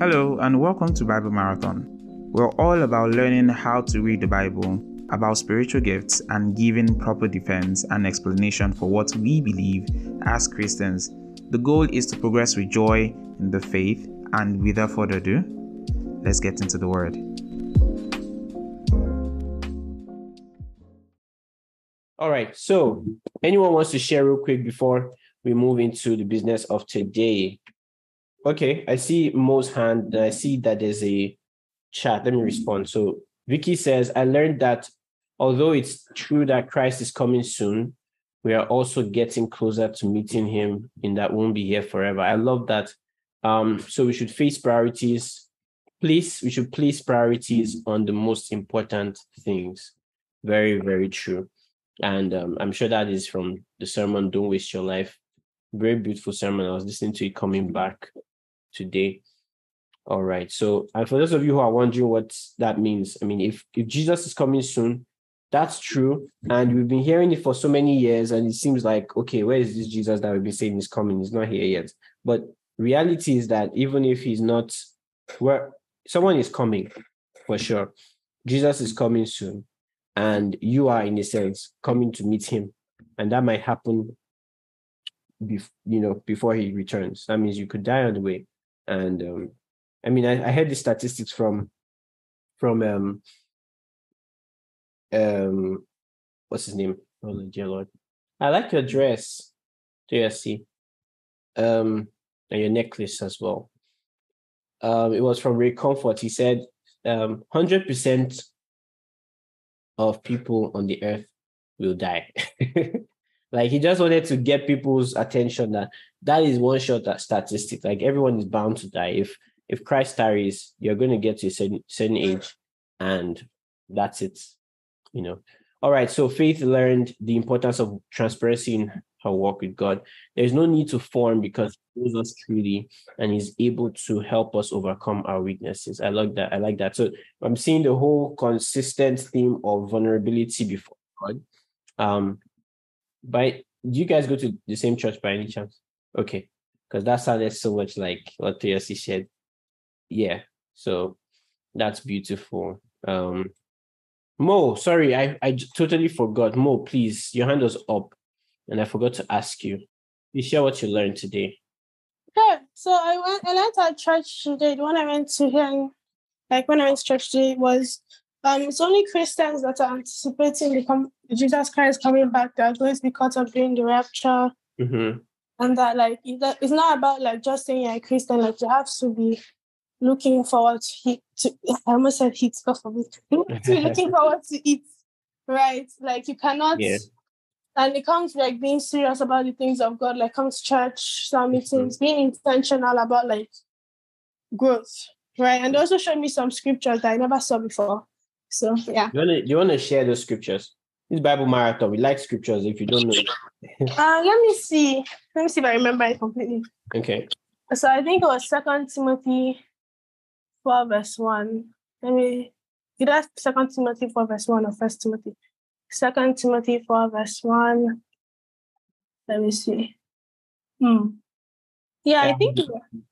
Hello, and welcome to Bible Marathon. We're all about learning how to read the Bible, about spiritual gifts, and giving proper defense and explanation for what we believe as Christians. The goal is to progress with joy in the faith, and without further ado, let's get into the Word. All right. So, anyone wants to share real quick before we move into the business of today? Okay, I see Mo's hand. And I see that there's a chat. Let me respond. So, Vicky says, I learned that although it's true that Christ is coming soon, we are also getting closer to meeting him in that won't be here forever. I love that. Um, so we should face priorities. Please, we should place priorities on the most important things. Very, very true. And um, I'm sure that is from the sermon, Don't Waste Your Life. Very beautiful sermon. I was listening to it coming back today. All right. So, and for those of you who are wondering what that means, I mean, if if Jesus is coming soon, that's true. And we've been hearing it for so many years, and it seems like, okay, where is this Jesus that we've been saying is coming? He's not here yet. But reality is that even if he's not where someone is coming for sure, Jesus is coming soon and you are in a sense coming to meet him and that might happen bef- you know before he returns that means you could die on the way and um, i mean I, I heard the statistics from from um um what's his name oh dear lord i like your dress JSC. um and your necklace as well um it was from ray comfort he said um 100% of people on the earth will die. like he just wanted to get people's attention that that is one shot at statistic. Like everyone is bound to die. If if Christ tarries, you're going to get to a certain, certain age, and that's it. You know. All right. So Faith learned the importance of transparency in her walk with God. There's no need to form because he knows us truly and he's able to help us overcome our weaknesses. I like that. I like that. So I'm seeing the whole consistent theme of vulnerability before God. Um, by do you guys go to the same church by any chance? Okay, because that sounded so much like what TLC said. Yeah, so that's beautiful. Um, Mo, sorry, I, I totally forgot. Mo, please, your hand was up and I forgot to ask you. You share what you learned today. Okay, so I went. I learned at church today. The one I went to here, like when I went to church today, was um, it's only Christians that are anticipating the com- Jesus Christ coming back that are going to be caught up during the rapture, mm-hmm. and that like it's not about like just saying you're a Christian. Like you have to be looking forward to eat. To, I almost said heat. God forbid. looking forward to eat, right? Like you cannot. Yeah and it comes like being serious about the things of God, like comes church, some mm-hmm. meetings, mm-hmm. being intentional about like growth, right? And also showed me some scriptures that I never saw before. So yeah. You wanna you wanna share those scriptures? This Bible marathon, we like scriptures if you don't know. uh let me see. Let me see if I remember it completely. Okay. So I think it was Second Timothy 4 verse 1. Let me Did either Second Timothy 4 verse 1 or First Timothy. Second Timothy 4, verse 1. Let me see. Hmm. Yeah, I think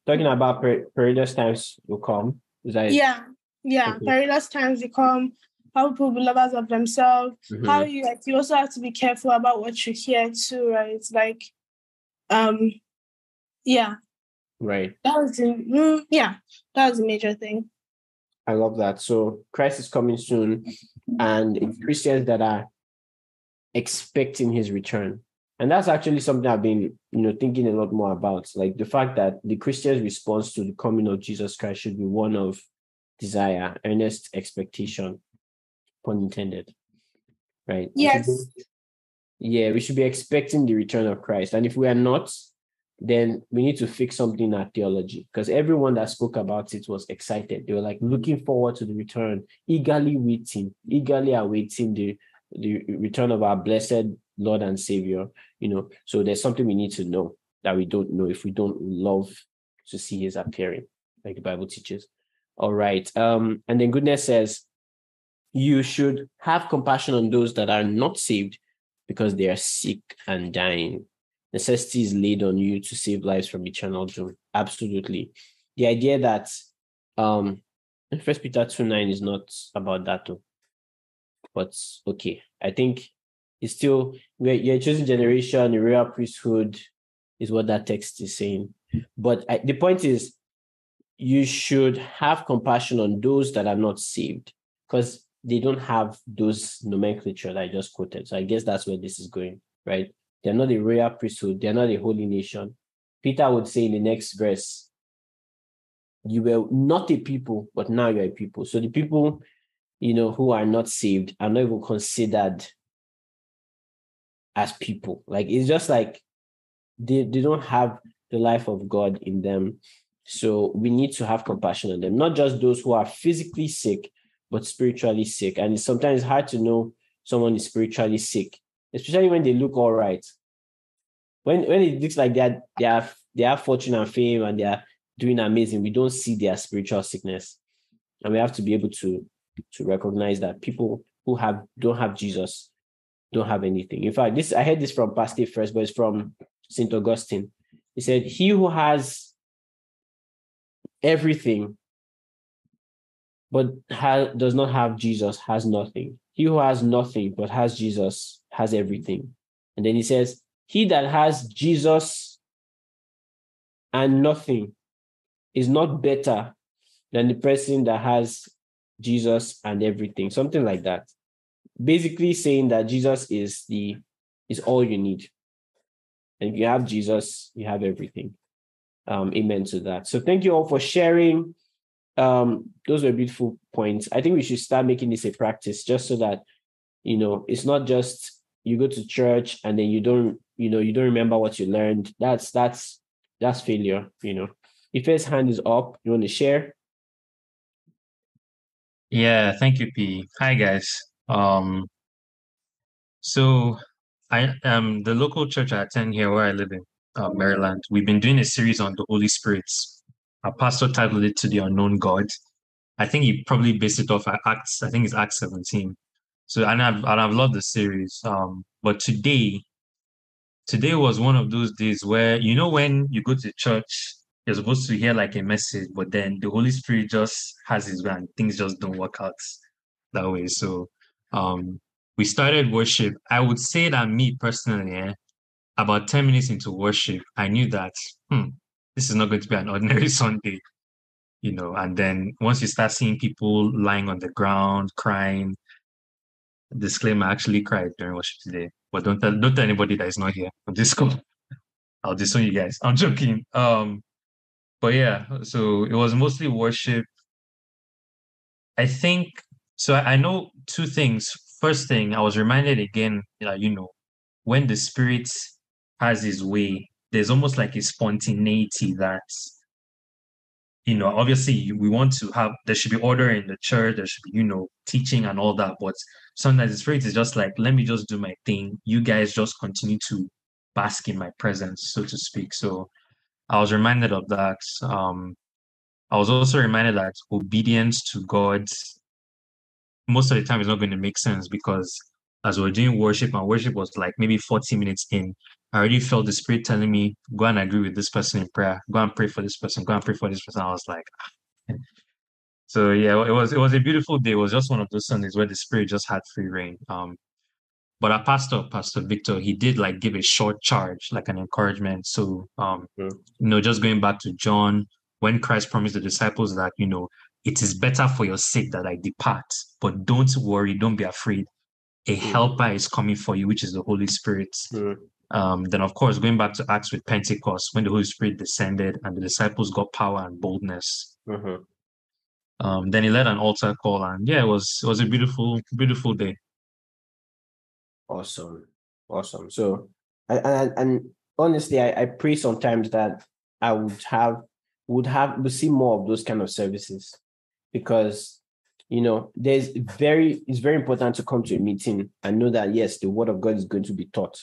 talking about per- perilous times will come. Is that yeah, yeah, okay. perilous times will come. How people be lovers of themselves. Mm-hmm. How you like you also have to be careful about what you hear too, right? It's like, um, yeah, right. That was the, mm, yeah, that was a major thing. I love that. So Christ is coming soon, and it's Christians that are expecting his return. And that's actually something I've been, you know, thinking a lot more about. Like the fact that the Christian's response to the coming of Jesus Christ should be one of desire, earnest expectation, pun intended. Right? Yes. Be, yeah, we should be expecting the return of Christ. And if we are not, then we need to fix something in our theology because everyone that spoke about it was excited. They were like looking forward to the return, eagerly waiting, eagerly awaiting the, the return of our blessed Lord and Savior. You know, so there's something we need to know that we don't know if we don't love to see his appearing, like the Bible teaches. All right. Um, and then goodness says, you should have compassion on those that are not saved because they are sick and dying necessity is laid on you to save lives from eternal doom. Absolutely. The idea that Um, First Peter 2 9 is not about that, though. But okay, I think it's still we're you're choosing generation, the royal priesthood is what that text is saying. But I, the point is, you should have compassion on those that are not saved because they don't have those nomenclature that I just quoted. So I guess that's where this is going, right? They're not a royal priesthood, they're not a holy nation. Peter would say in the next verse, you were not a people, but now you're a people. So the people, you know, who are not saved are not even considered as people. Like it's just like they, they don't have the life of God in them. So we need to have compassion on them, not just those who are physically sick, but spiritually sick. And it's sometimes hard to know someone is spiritually sick, especially when they look all right. When when it looks like they they have they have fortune and fame and they are doing amazing, we don't see their spiritual sickness. And we have to be able to to recognize that people who have don't have Jesus don't have anything. In fact, this I heard this from Pastor first, but it's from St. Augustine. He said, He who has everything but has, does not have Jesus has nothing. He who has nothing but has Jesus has everything. And then he says, He that has Jesus and nothing is not better than the person that has Jesus and everything, something like that. Basically saying that Jesus is the is all you need. And if you have Jesus, you have everything. Um, amen to that. So thank you all for sharing. Um, those were beautiful points. I think we should start making this a practice just so that you know it's not just you go to church and then you don't, you know, you don't remember what you learned. That's that's that's failure, you know. If his hand is up, you want to share? Yeah, thank you, P. Hi guys. Um so I am the local church I attend here where I live in uh, Maryland. We've been doing a series on the Holy Spirits. Our pastor titled it To the Unknown God. I think he probably based it off Acts, I think it's Acts 17. So and I've and I've loved the series. Um, but today, today was one of those days where you know when you go to church, you're supposed to hear like a message, but then the Holy Spirit just has his way and things just don't work out that way. So um we started worship. I would say that me personally, eh, about 10 minutes into worship, I knew that hmm, this is not going to be an ordinary Sunday, you know. And then once you start seeing people lying on the ground, crying, disclaimer, I actually cried during worship today. But don't tell don't tell anybody that is not here on this call. I'll disown you guys. I'm joking. Um, but yeah, so it was mostly worship. I think so. I know two things first thing, I was reminded again, you know, when the spirit has his way, there's almost like a spontaneity that, you know, obviously we want to have, there should be order in the church, there should be, you know, teaching and all that. But sometimes the spirit is just like, let me just do my thing. You guys just continue to bask in my presence, so to speak. So I was reminded of that. Um, I was also reminded that obedience to God most of the time is not going to make sense because as we're doing worship and worship was like maybe 40 minutes in, I already felt the spirit telling me, go and agree with this person in prayer, go and pray for this person, go and pray for this person. I was like, ah. so yeah, it was it was a beautiful day. It was just one of those Sundays where the spirit just had free reign. Um, but our pastor, Pastor Victor, he did like give a short charge, like an encouragement. So um, mm. you know, just going back to John, when Christ promised the disciples that, you know, it is better for your sake that I depart. But don't worry, don't be afraid. A mm. helper is coming for you, which is the Holy Spirit. Mm. Um, then, of course, going back to Acts with Pentecost, when the Holy Spirit descended and the disciples got power and boldness. Mm-hmm. Um, then he led an altar call, and yeah, it was it was a beautiful, beautiful day. Awesome, awesome. So, and and, and honestly, I, I pray sometimes that I would have would have would see more of those kind of services because you know there's very it's very important to come to a meeting and know that yes the word of god is going to be taught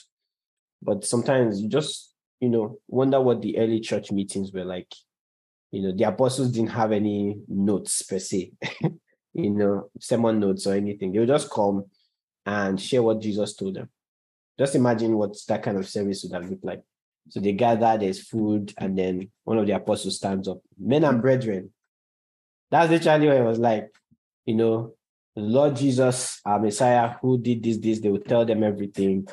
but sometimes you just you know wonder what the early church meetings were like. You know the apostles didn't have any notes per se you know sermon notes or anything. They would just come and share what jesus told them. Just imagine what that kind of service would have looked like. So they gather there's food and then one of the apostles stands up. Men and brethren. That's literally what it was like. You know, Lord Jesus, our Messiah, who did this, this, they would tell them everything.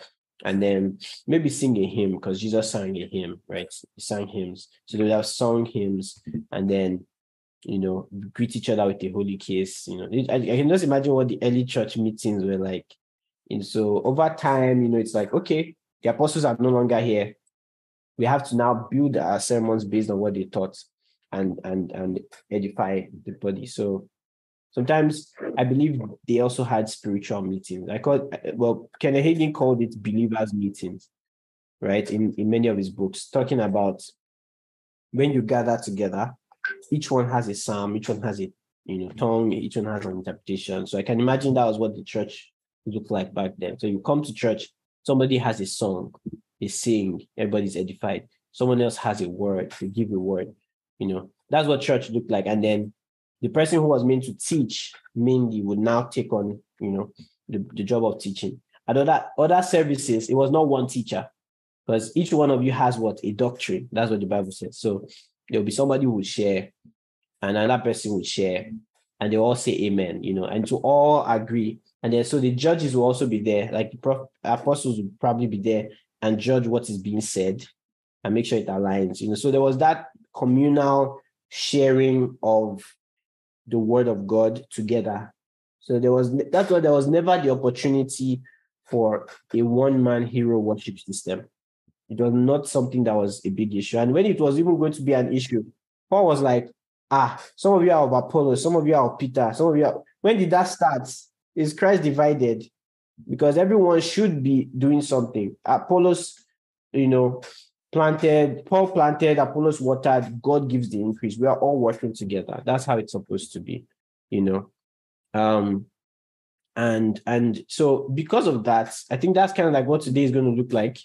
And then maybe sing a hymn because Jesus sang a hymn, right? He sang hymns. So they would have sung hymns and then, you know, greet each other with a holy kiss. You know, I, I can just imagine what the early church meetings were like. And so over time, you know, it's like, okay, the apostles are no longer here. We have to now build our sermons based on what they taught and and and edify the body. So sometimes I believe they also had spiritual meetings. I call well, Kenneth Hagin called it believers meetings, right? In in many of his books, talking about when you gather together, each one has a psalm, each one has a you know tongue, each one has an interpretation. So I can imagine that was what the church looked like back then. So you come to church, somebody has a song, they sing, everybody's edified. Someone else has a word, they give a word. You know, that's what church looked like. And then the person who was meant to teach mainly would now take on, you know, the, the job of teaching. At other, other services, it was not one teacher, because each one of you has what? A doctrine. That's what the Bible says. So there'll be somebody who will share, and another person will share, and they all say amen, you know, and to all agree. And then so the judges will also be there, like the apostles will probably be there and judge what is being said and make sure it aligns, you know. So there was that communal sharing of the word of God together. So there was that's why there was never the opportunity for a one-man hero worship system. It was not something that was a big issue. And when it was even going to be an issue, Paul was like, ah, some of you are of Apollo, some of you are of Peter, some of you are. When did that start? Is Christ divided? Because everyone should be doing something. Apollos, you know, planted, Paul planted, Apollos watered, God gives the increase. We are all working together. That's how it's supposed to be, you know. Um, and and so because of that, I think that's kind of like what today is going to look like,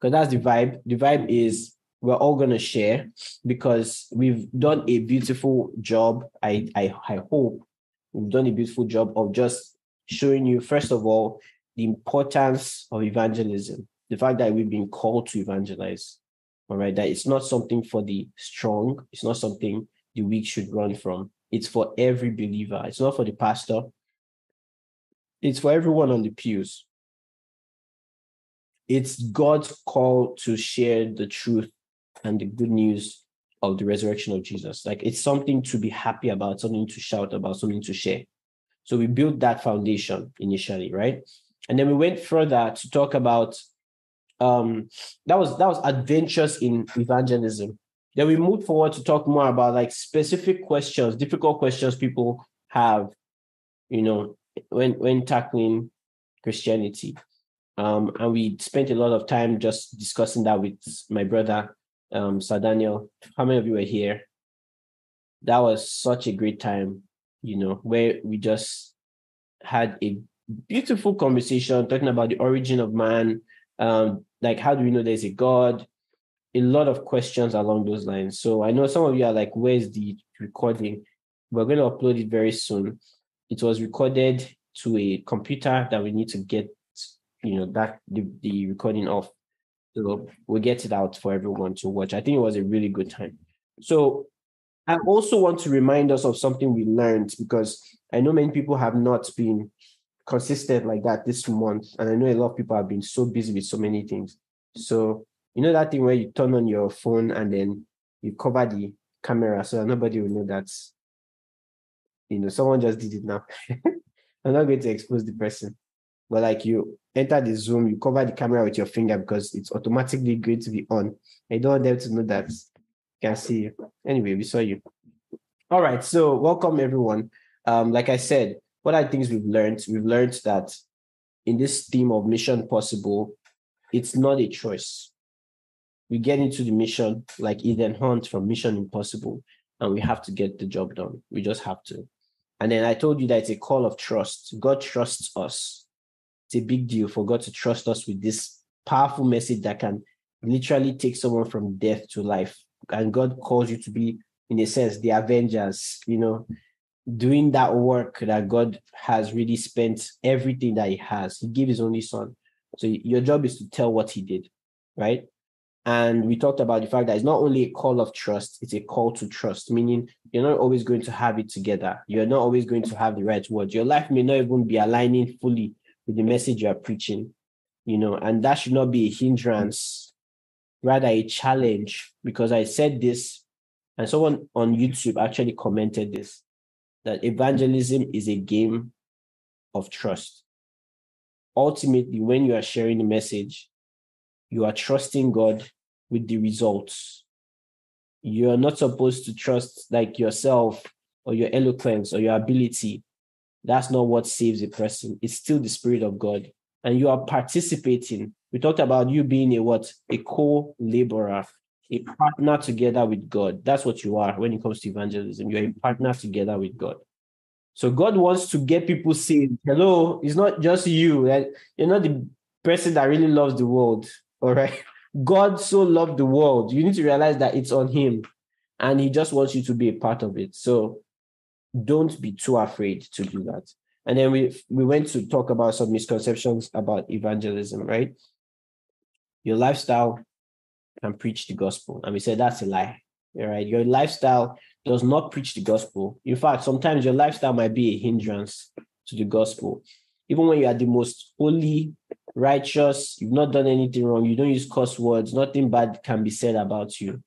because that's the vibe. The vibe is we're all going to share because we've done a beautiful job. I, I I hope we've done a beautiful job of just showing you first of all the importance of evangelism, the fact that we've been called to evangelize all right, that it's not something for the strong, it's not something the weak should run from. It's for every believer, it's not for the pastor, it's for everyone on the pews. It's God's call to share the truth and the good news of the resurrection of Jesus. Like it's something to be happy about, something to shout about, something to share. So we built that foundation initially, right? And then we went further to talk about um that was that was adventures in evangelism. Then we moved forward to talk more about like specific questions difficult questions people have you know when when tackling christianity. Um and we spent a lot of time just discussing that with my brother um sir daniel. How many of you were here? That was such a great time you know where we just had a beautiful conversation talking about the origin of man um, like how do we know there's a God? A lot of questions along those lines. So I know some of you are like, where's the recording? We're going to upload it very soon. It was recorded to a computer that we need to get, you know, that the, the recording off. So we'll get it out for everyone to watch. I think it was a really good time. So I also want to remind us of something we learned because I know many people have not been consistent like that this month. And I know a lot of people have been so busy with so many things. So, you know, that thing where you turn on your phone and then you cover the camera so nobody will know that, you know, someone just did it now. I'm not going to expose the person. But like you enter the Zoom, you cover the camera with your finger because it's automatically going to be on. I don't want them to know that. Can see you. Anyway, we saw you. All right. So welcome everyone. Um, like I said, what are things we've learned? We've learned that in this theme of mission possible, it's not a choice. We get into the mission like Ethan Hunt from Mission Impossible, and we have to get the job done. We just have to. And then I told you that it's a call of trust. God trusts us. It's a big deal for God to trust us with this powerful message that can literally take someone from death to life. And God calls you to be, in a sense, the Avengers, you know, doing that work that God has really spent everything that He has. He gave His only Son. So your job is to tell what He did, right? And we talked about the fact that it's not only a call of trust, it's a call to trust, meaning you're not always going to have it together. You're not always going to have the right words. Your life may not even be aligning fully with the message you are preaching, you know, and that should not be a hindrance, rather a challenge. Because I said this, and someone on YouTube actually commented this that evangelism is a game of trust. Ultimately, when you are sharing the message, you are trusting God with the results. You are not supposed to trust like yourself or your eloquence or your ability. That's not what saves a person. It's still the Spirit of God. And you are participating. We talked about you being a what? A co-laborer, a partner together with God. That's what you are when it comes to evangelism. You're a partner together with God. So God wants to get people saved. Hello, it's not just you. Right? You're not the person that really loves the world. All right. God so loved the world. You need to realize that it's on him and he just wants you to be a part of it. So don't be too afraid to do that. And then we we went to talk about some misconceptions about evangelism, right? Your lifestyle can preach the gospel. And we said that's a lie. All right. Your lifestyle does not preach the gospel. In fact, sometimes your lifestyle might be a hindrance to the gospel. Even when you are the most holy, righteous, you've not done anything wrong, you don't use curse words, nothing bad can be said about you.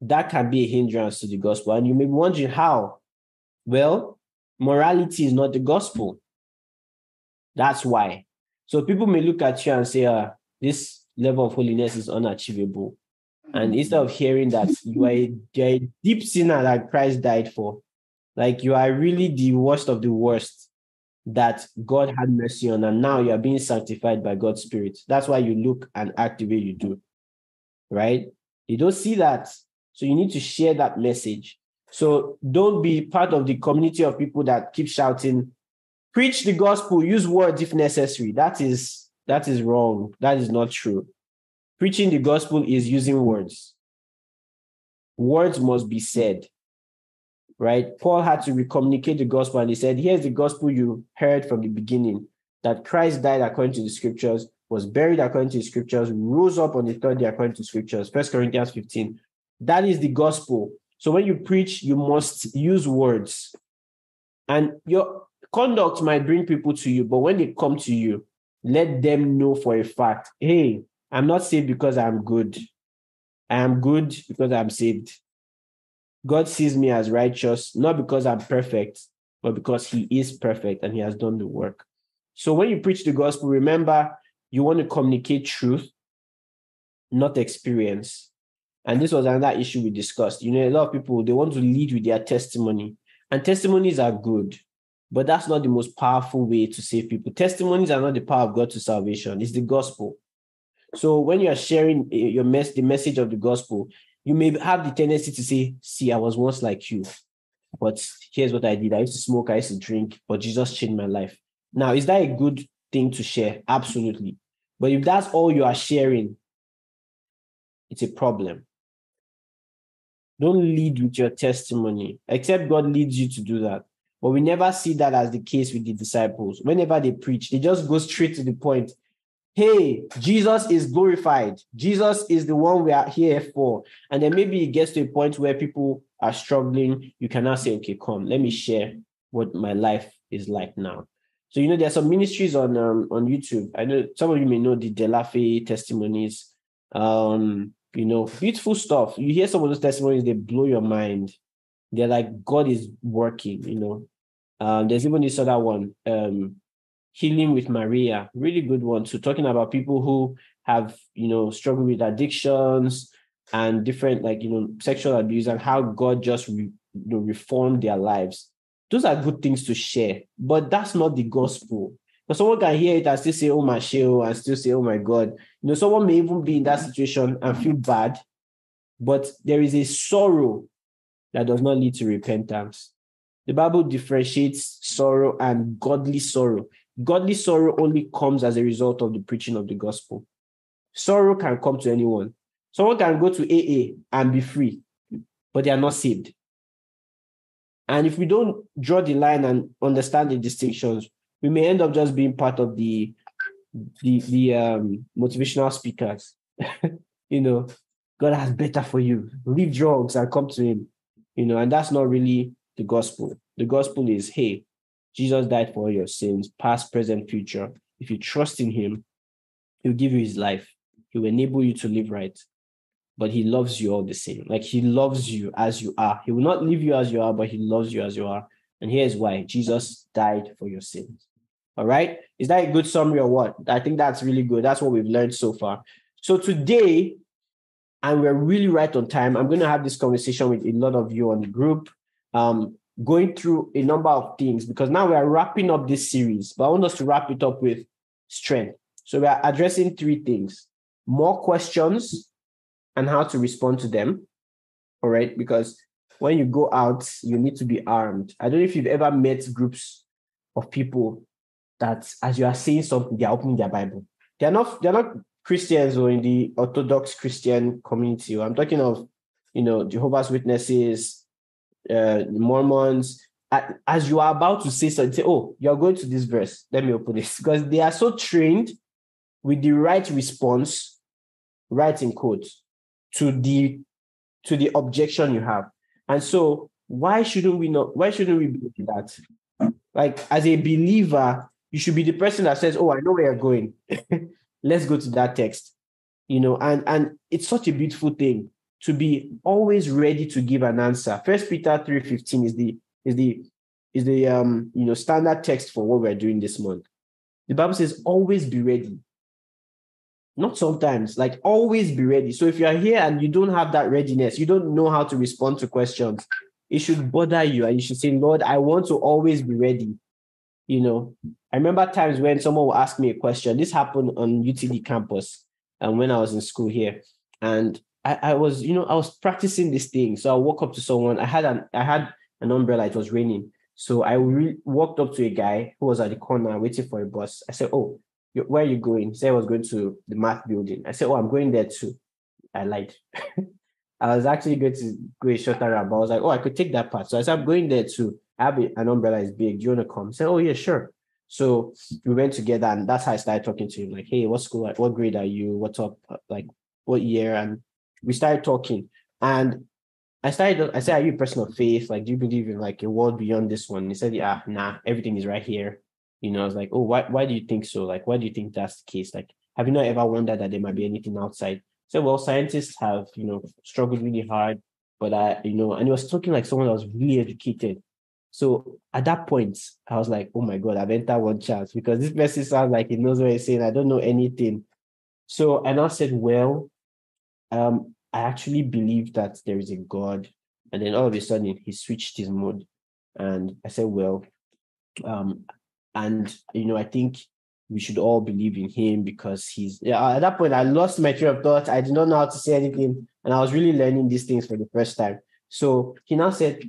That can be a hindrance to the gospel. And you may be wondering how. Well, morality is not the gospel. That's why. So people may look at you and say, uh, this level of holiness is unachievable. And mm. instead of hearing that you are, a, you are a deep sinner that Christ died for, like you are really the worst of the worst that God had mercy on, and now you are being sanctified by God's Spirit. That's why you look and act the way you do, right? You don't see that. So you need to share that message. So don't be part of the community of people that keep shouting, preach the gospel, use words if necessary. That is that is wrong. That is not true. Preaching the gospel is using words. Words must be said, right? Paul had to recommunicate the gospel and he said, Here's the gospel you heard from the beginning that Christ died according to the scriptures, was buried according to the scriptures, rose up on the third day according to scriptures. First Corinthians 15. That is the gospel. So when you preach, you must use words. And your conduct might bring people to you, but when they come to you, let them know for a fact hey, I'm not saved because I'm good. I am good because I'm saved. God sees me as righteous, not because I'm perfect, but because He is perfect and He has done the work. So when you preach the gospel, remember you want to communicate truth, not experience. And this was another issue we discussed. You know, a lot of people they want to lead with their testimony, and testimonies are good, but that's not the most powerful way to save people. Testimonies are not the power of God to salvation, it's the gospel. So when you are sharing eh, your mess, the message of the gospel, you may have the tendency to say, "See, I was once like you, but here's what I did. I used to smoke, I used to drink, but Jesus changed my life." Now, is that a good thing to share? Absolutely. But if that's all you are sharing, it's a problem. Don't lead with your testimony, except God leads you to do that. But we never see that as the case with the disciples. Whenever they preach, they just go straight to the point hey, Jesus is glorified. Jesus is the one we are here for. And then maybe it gets to a point where people are struggling. You cannot say, okay, come, let me share what my life is like now. So, you know, there are some ministries on um, on YouTube. I know some of you may know the Delafe testimonies. Um, you know, beautiful stuff. You hear some of those testimonies, they blow your mind. They're like, God is working, you know. Um, there's even this other one, um, Healing with Maria, really good one. So talking about people who have, you know, struggled with addictions and different like, you know, sexual abuse and how God just re, you know, reformed their lives. Those are good things to share, but that's not the gospel. But someone can hear it and still say, oh my shell, and still say, oh my God. You know, someone may even be in that situation and feel bad, but there is a sorrow that does not lead to repentance. The Bible differentiates sorrow and godly sorrow. Godly sorrow only comes as a result of the preaching of the gospel. Sorrow can come to anyone. Someone can go to AA and be free, but they are not saved. And if we don't draw the line and understand the distinctions, we may end up just being part of the the, the um, motivational speakers. you know, God has better for you. Leave drugs and come to him. You know, and that's not really the gospel. The gospel is, hey, Jesus died for all your sins, past, present, future. If you trust in him, he'll give you his life. He'll enable you to live right. But he loves you all the same. Like he loves you as you are. He will not leave you as you are, but he loves you as you are. And here's why Jesus died for your sins. All right. Is that a good summary or what? I think that's really good. That's what we've learned so far. So today, and we're really right on time, I'm going to have this conversation with a lot of you on the group, um, going through a number of things because now we are wrapping up this series, but I want us to wrap it up with strength. So we are addressing three things more questions and how to respond to them. All right. Because when you go out, you need to be armed. I don't know if you've ever met groups of people that as you are saying something, they're opening their Bible. They're not, they're not Christians or in the Orthodox Christian community. I'm talking of, you know, Jehovah's Witnesses, uh, Mormons. As you are about to say something, say, "Oh, you're going to this verse. Let me open this," because they are so trained with the right response, right in to the to the objection you have. And so, why shouldn't we not? Why shouldn't we be that? Like as a believer, you should be the person that says, "Oh, I know where you're going." let's go to that text. You know and and it's such a beautiful thing to be always ready to give an answer. First peter 3.15 is the is the is the um you know standard text for what we're doing this month. The bible says always be ready. Not sometimes like always be ready. So if you're here and you don't have that readiness you don't know how to respond to questions it should bother you and you should say lord i want to always be ready you know, I remember times when someone would ask me a question. This happened on UTD campus and um, when I was in school here. And I, I was, you know, I was practicing this thing. So I walk up to someone. I had an I had an umbrella, it was raining. So I re- walked up to a guy who was at the corner waiting for a bus. I said, Oh, where are you going? He said I was going to the math building. I said, Oh, I'm going there too. I lied. I was actually going to go a shorter route, but I was like, Oh, I could take that part. So I said, I'm going there too. Have an umbrella is big. Do you want to come? Said, oh yeah, sure. So we went together, and that's how I started talking to him. Like, hey, what school? What grade are you? What's up? Like, what year? And we started talking. And I started. I said, are you a person of faith? Like, do you believe in like a world beyond this one? He said, yeah, nah, everything is right here. You know, I was like, oh, why? Why do you think so? Like, why do you think that's the case? Like, have you not ever wondered that there might be anything outside? So, well, scientists have, you know, struggled really hard, but I, you know, and he was talking like someone that was really educated. So at that point, I was like, oh my God, I've entered one chance because this person sounds like he knows what he's saying. I don't know anything. So and I now said, well, um, I actually believe that there is a God. And then all of a sudden he switched his mood. And I said, well, um, and you know, I think we should all believe in him because he's yeah, at that point I lost my train of thought. I did not know how to say anything, and I was really learning these things for the first time. So he now said,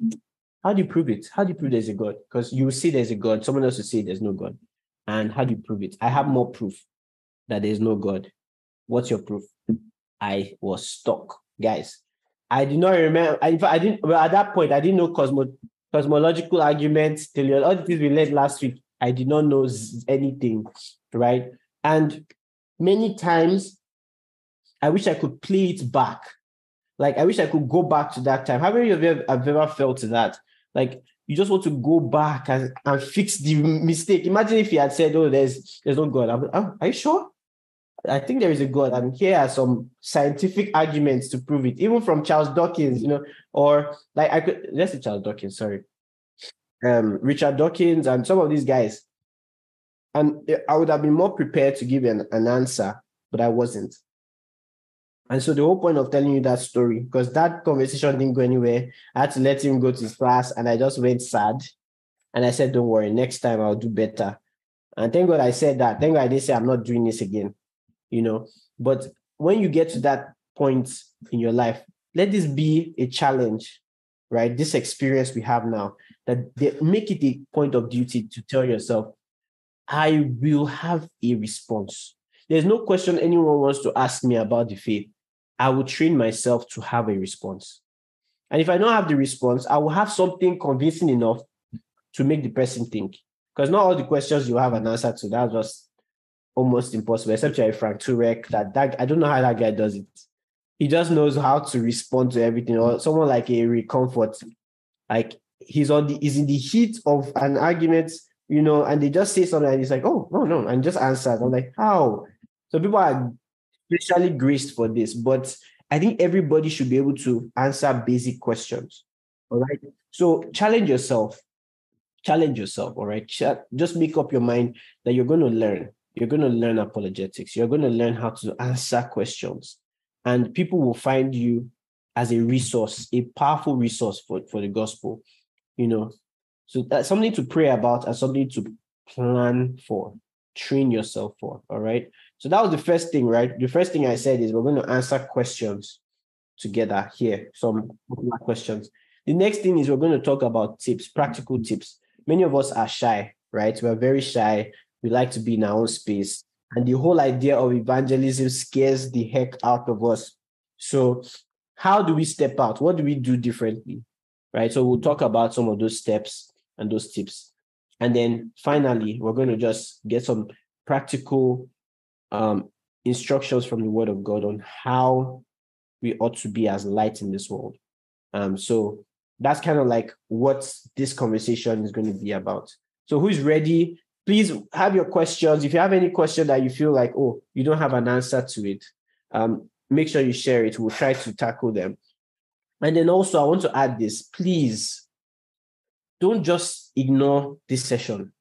how do you prove it? How do you prove there's a God? Because you will see there's a God, someone else will say there's no God. And how do you prove it? I have more proof that there's no God. What's your proof? I was stuck, guys. I did not remember. I, I didn't. Well, at that point, I didn't know cosmo, cosmological arguments. All the things we learned last week, I did not know anything, right? And many times, I wish I could play it back. Like I wish I could go back to that time. How many of you have ever felt that? Like you just want to go back and, and fix the mistake. Imagine if he had said, "Oh, there's there's no God." I'm, oh, are you sure? I think there is a God, and here are some scientific arguments to prove it, even from Charles Dawkins, you know, or like I could let's say Charles Dawkins, sorry, um, Richard Dawkins, and some of these guys. And I would have been more prepared to give an, an answer, but I wasn't. And so the whole point of telling you that story, because that conversation didn't go anywhere, I had to let him go to his class and I just went sad. And I said, Don't worry, next time I'll do better. And thank God I said that. Thank God I didn't say I'm not doing this again. You know, but when you get to that point in your life, let this be a challenge, right? This experience we have now, that they make it a point of duty to tell yourself, I will have a response. There's no question anyone wants to ask me about the faith. I will train myself to have a response. And if I don't have the response, I will have something convincing enough to make the person think. Because not all the questions you have an answer to, that's just almost impossible, except you're Frank Turek. That, that I don't know how that guy does it. he just knows how to respond to everything. Or someone like a Ray Comfort, like he's on the he's in the heat of an argument, you know, and they just say something and he's like, oh no, no, and just answers. I'm like, how? So people are especially graced for this, but I think everybody should be able to answer basic questions. All right. So challenge yourself. Challenge yourself. All right. Just make up your mind that you're going to learn. You're going to learn apologetics. You're going to learn how to answer questions. And people will find you as a resource, a powerful resource for, for the gospel. You know, so that's something to pray about and something to plan for, train yourself for. All right. So that was the first thing, right? The first thing I said is we're going to answer questions together here, some questions. The next thing is we're going to talk about tips, practical tips. Many of us are shy, right? We're very shy. We like to be in our own space. And the whole idea of evangelism scares the heck out of us. So, how do we step out? What do we do differently? Right. So, we'll talk about some of those steps and those tips. And then finally, we're going to just get some practical um, instructions from the Word of God on how we ought to be as light in this world. Um, so that's kind of like what this conversation is going to be about. So, who's ready? Please have your questions. If you have any question that you feel like, oh, you don't have an answer to it, um, make sure you share it. We'll try to tackle them. And then also, I want to add this please don't just ignore this session.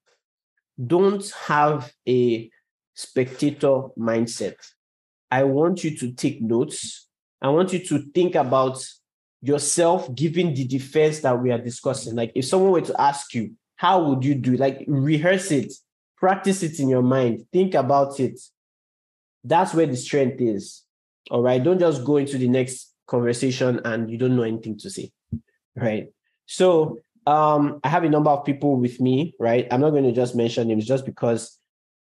Don't have a spectator mindset. I want you to take notes. I want you to think about yourself giving the defense that we are discussing. Like if someone were to ask you, how would you do? Like rehearse it, practice it in your mind, think about it. That's where the strength is. All right. Don't just go into the next conversation and you don't know anything to say. Right. So um, I have a number of people with me, right? I'm not going to just mention names just because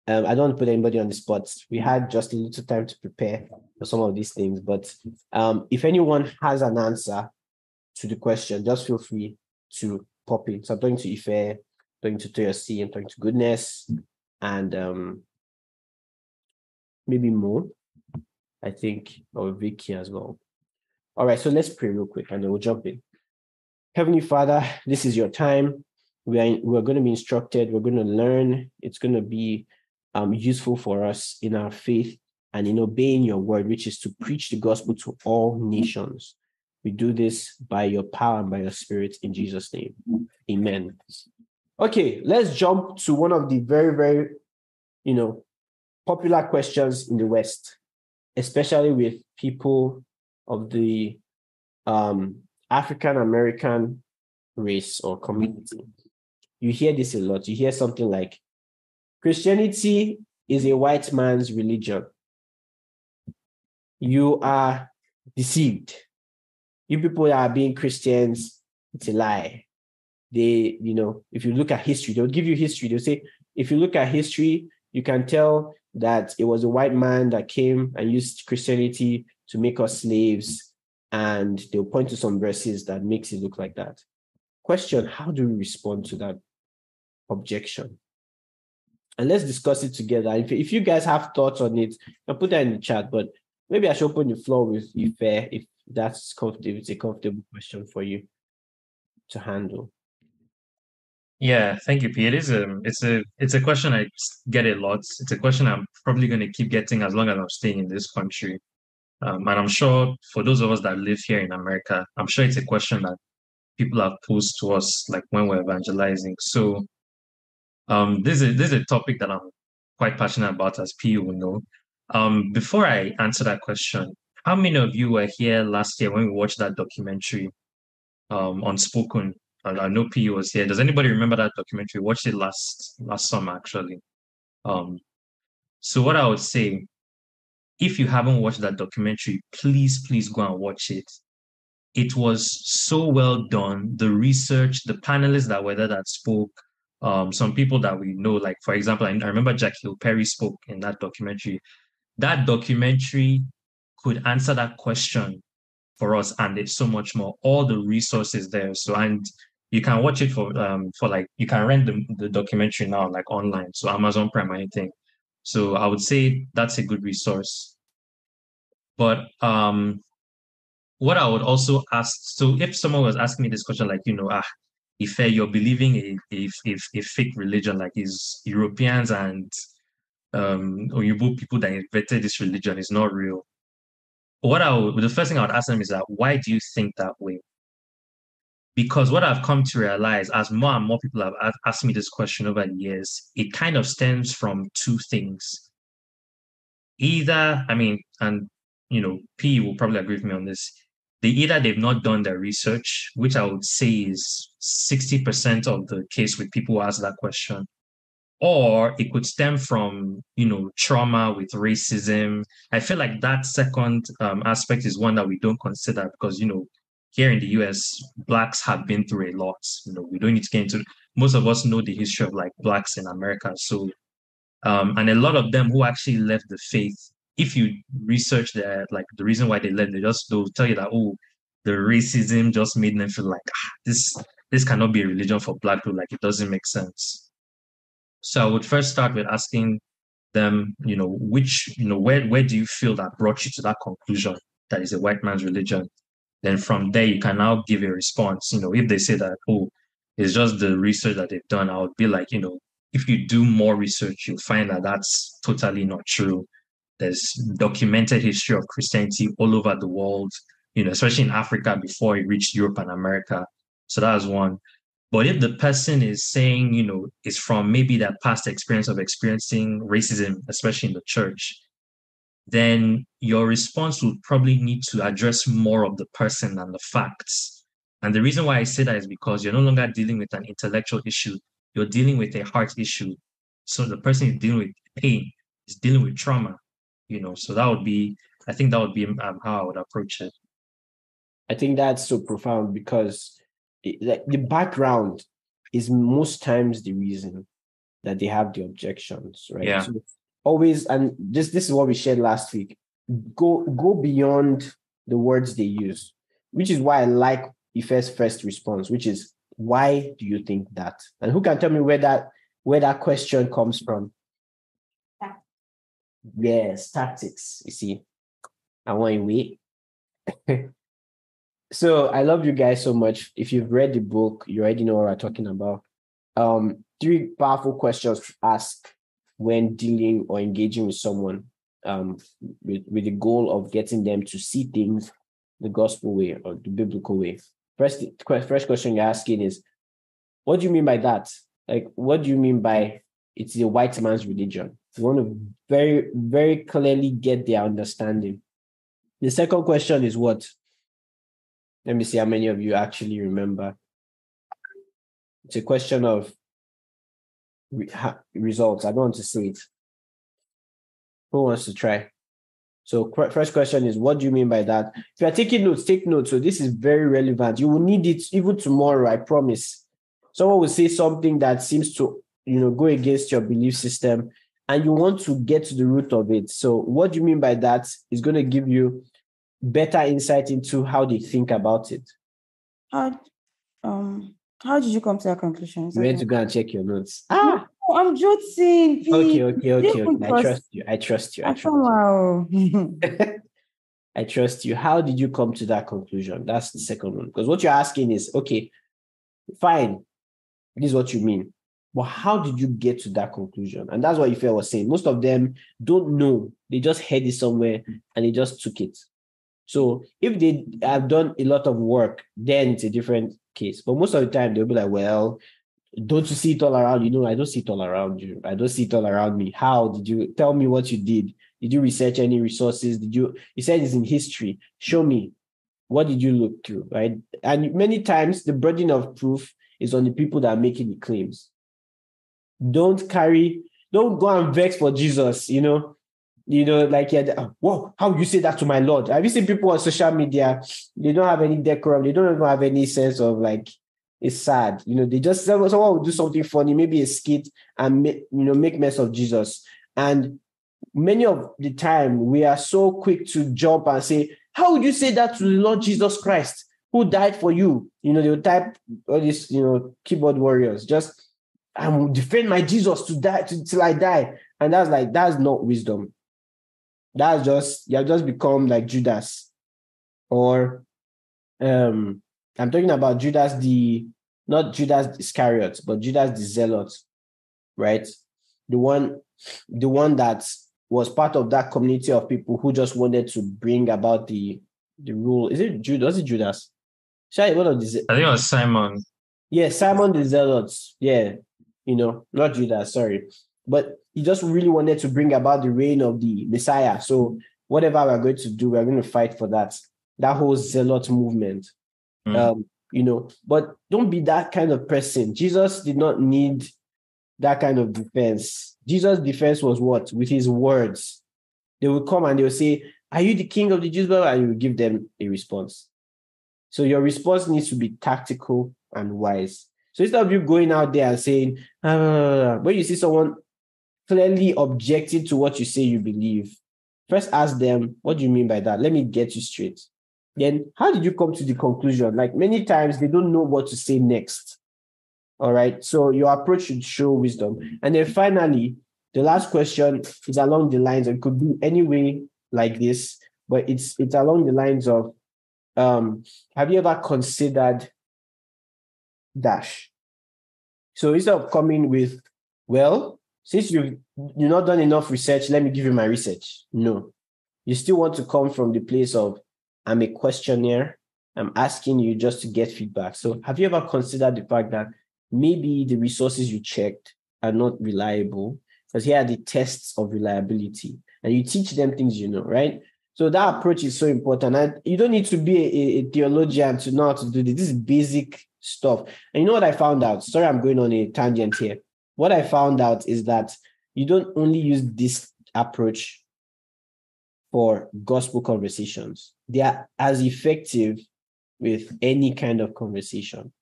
um, I don't want to put anybody on the spot. We had just a little time to prepare for some of these things, but um, if anyone has an answer to the question, just feel free to pop in. So I'm talking to Ife, talking to Toyosi, I'm talking to Goodness, and um, maybe more. I think, or Vicky as well. All right, so let's pray real quick, and then we'll jump in. Heavenly Father, this is your time. We are, we're going to be instructed. We're going to learn. It's going to be um, useful for us in our faith and in obeying your word, which is to preach the gospel to all nations. We do this by your power and by your spirit in Jesus' name. Amen. Okay, let's jump to one of the very, very, you know, popular questions in the West, especially with people of the um, African American race or community. You hear this a lot. You hear something like, Christianity is a white man's religion. You are deceived. You people are being Christians, it's a lie. They, you know, if you look at history, they'll give you history. They'll say, if you look at history, you can tell that it was a white man that came and used Christianity to make us slaves. And they'll point to some verses that makes it look like that. Question, how do we respond to that objection? And let's discuss it together. If, if you guys have thoughts on it, I'll put that in the chat. But maybe I should open the floor with you, Fair, if that's comfortable. It's a comfortable question for you to handle. Yeah, thank you, P. It is a it's a it's a question I get a lot. It's a question I'm probably going to keep getting as long as I'm staying in this country. Um, and I'm sure for those of us that live here in America, I'm sure it's a question that people have posed to us like when we're evangelizing. So um, this is this is a topic that I'm quite passionate about, as P will know. Um, before I answer that question, how many of you were here last year when we watched that documentary um, Unspoken? I know P was here. Does anybody remember that documentary? We watched it last last summer, actually. Um, so what I would say, if you haven't watched that documentary, please, please go and watch it. It was so well done. The research, the panelists that were there that spoke, um, some people that we know, like for example, I, I remember Jackie Hill Perry spoke in that documentary. That documentary could answer that question for us, and it's so much more. All the resources there. So and you can watch it for um for like you can rent the, the documentary now like online, so Amazon Prime or anything. So I would say that's a good resource. But um what I would also ask, so if someone was asking me this question, like, you know, ah, if you're believing a, a, a, a fake religion, like is Europeans and um, Oyibo people that invented this religion is not real. What I would, the first thing I would ask them is that why do you think that way? Because what I've come to realize, as more and more people have asked me this question over the years, it kind of stems from two things. Either, I mean, and you know, P will probably agree with me on this. They either they've not done their research, which I would say is 60% of the case with people who ask that question, or it could stem from you know trauma with racism. I feel like that second um, aspect is one that we don't consider because you know here in the us blacks have been through a lot. You know we don't need to get into most of us know the history of like blacks in america. So um, and a lot of them who actually left the faith if you research that like the reason why they left they just they'll tell you that oh the racism just made them feel like ah, this this cannot be a religion for black people like it doesn't make sense so I would first start with asking them, you know, which, you know, where where do you feel that brought you to that conclusion that is a white man's religion? Then from there you can now give a response. You know, if they say that, oh, it's just the research that they've done, I would be like, you know, if you do more research, you'll find that that's totally not true. There's documented history of Christianity all over the world, you know, especially in Africa before it reached Europe and America. So that's one. But if the person is saying, you know, is from maybe that past experience of experiencing racism, especially in the church, then your response would probably need to address more of the person than the facts. And the reason why I say that is because you're no longer dealing with an intellectual issue, you're dealing with a heart issue. So the person is dealing with pain, is dealing with trauma, you know. So that would be, I think that would be um, how I would approach it. I think that's so profound because like the background is most times the reason that they have the objections, right? Yeah. So always, and this this is what we shared last week. Go go beyond the words they use, which is why I like Ife's first response, which is why do you think that? And who can tell me where that where that question comes from? Yes, tactics. You see, I want to wait. So I love you guys so much. If you've read the book, you already know what we're talking about. Um, three powerful questions to ask when dealing or engaging with someone um, with, with the goal of getting them to see things the gospel way or the biblical way. First, first question you're asking is, what do you mean by that? Like, what do you mean by it's a white man's religion? Want to very, very clearly get their understanding. The second question is what? Let me see how many of you actually remember. It's a question of re- results. I don't want to say it. Who wants to try? So, first question is, what do you mean by that? If you are taking notes, take notes. So, this is very relevant. You will need it even tomorrow, I promise. Someone will say something that seems to, you know, go against your belief system, and you want to get to the root of it. So, what do you mean by that? Is going to give you better insight into how they think about it. How um how did you come to that conclusion? You went to go and check your notes. Ah, no, I'm jotting. Okay, okay, okay, okay. I trust you. I trust you. I trust wow. you. I trust you. How did you come to that conclusion? That's the second one. Because what you're asking is, okay, fine. This is what you mean. But how did you get to that conclusion? And that's what Ife was saying. Most of them don't know. They just heard it somewhere and they just took it. So if they have done a lot of work, then it's a different case. But most of the time, they'll be like, well, don't you see it all around? You know, I don't see it all around you. I don't see it all around me. How did you tell me what you did? Did you research any resources? Did you, you said it's in history. Show me. What did you look through? Right. And many times the burden of proof is on the people that are making the claims. Don't carry, don't go and vex for Jesus, you know you know, like yeah, oh, whoa, how you say that to my Lord? Have you seen people on social media? They don't have any decorum, they don't even have any sense of like it's sad. You know, they just someone will do something funny, maybe a skit, and make, you know, make mess of Jesus. And many of the time we are so quick to jump and say, How would you say that to the Lord Jesus Christ who died for you? You know, they will type all these, you know, keyboard warriors, just I will defend my Jesus to die to, till I die. And that's like that's not wisdom that's just you have just become like Judas or um, I'm talking about Judas the not Judas Iscariot, but Judas the Zealot, right? The one, the one that was part of that community of people who just wanted to bring about the the rule. Is it Judas? Was it Judas? Sorry, one of the I think it was Simon. yeah, Simon the Zealot. Yeah, you know, not Judas, sorry. But he just really wanted to bring about the reign of the Messiah. So whatever we're going to do, we're going to fight for that. That whole zealot movement. Mm. Um, you know, but don't be that kind of person. Jesus did not need that kind of defense. Jesus' defense was what? With his words. They will come and they will say, Are you the king of the Jews? And you will give them a response. So your response needs to be tactical and wise. So instead of you going out there and saying, ah, when you see someone clearly objecting to what you say you believe, first ask them, what do you mean by that? Let me get you straight. Then, how did you come to the conclusion? Like many times, they don't know what to say next. All right. So your approach should show wisdom. And then finally, the last question is along the lines, it could be any way like this, but it's it's along the lines of um, have you ever considered dash? So instead of coming with, well, since you've you've not done enough research, let me give you my research. No, you still want to come from the place of I'm a questionnaire. I'm asking you just to get feedback. So have you ever considered the fact that maybe the resources you checked are not reliable? Because here are the tests of reliability, and you teach them things you know, right? So that approach is so important. And you don't need to be a, a, theologian to know how to do this. This is basic stuff. And you know what I found out? Sorry, I'm going on a tangent here. What I found out is that you don't only use this approach for gospel conversations. They are as effective with any kind of conversation.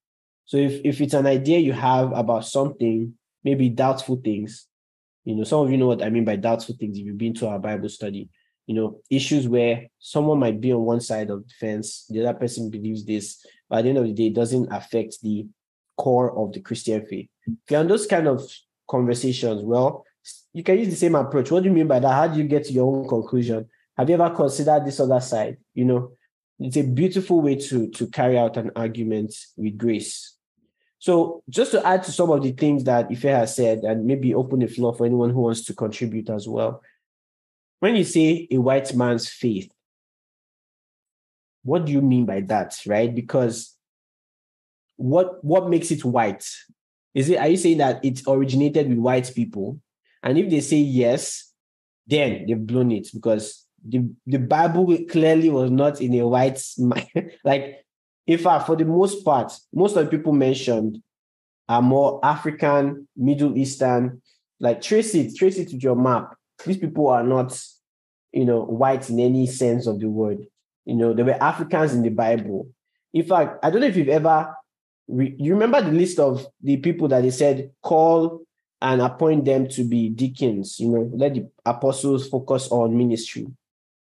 So if, if it's an idea you have about something, maybe doubtful things, you know, some of you know what I mean by doubtful things if you've been to our Bible study you know, issues where someone might be on one side of the fence, the other person believes this, but at the end of the day, it doesn't affect the core of the Christian faith. If you're on those kind of conversations, well, you can use the same approach. What do you mean by that? How do you get to your own conclusion? Have you ever considered this other side? You know, it's a beautiful way to to carry out an argument with grace. So just to add to some of the things that Ife has said, and maybe open the floor for anyone who wants to contribute as well when you say a white man's faith, what do you mean by that, right? Because what what makes it white? Is it are you saying that it originated with white people? And if they say yes, then they've blown it because the, the Bible clearly was not in a white like in fact, for the most part, most of the people mentioned are more African, Middle Eastern, like trace it, trace it to your map. These people are not you know, white in any sense of the word. You know, there were Africans in the Bible. In fact, I don't know if you've ever, re- you remember the list of the people that they said call and appoint them to be deacons. You know, let the apostles focus on ministry,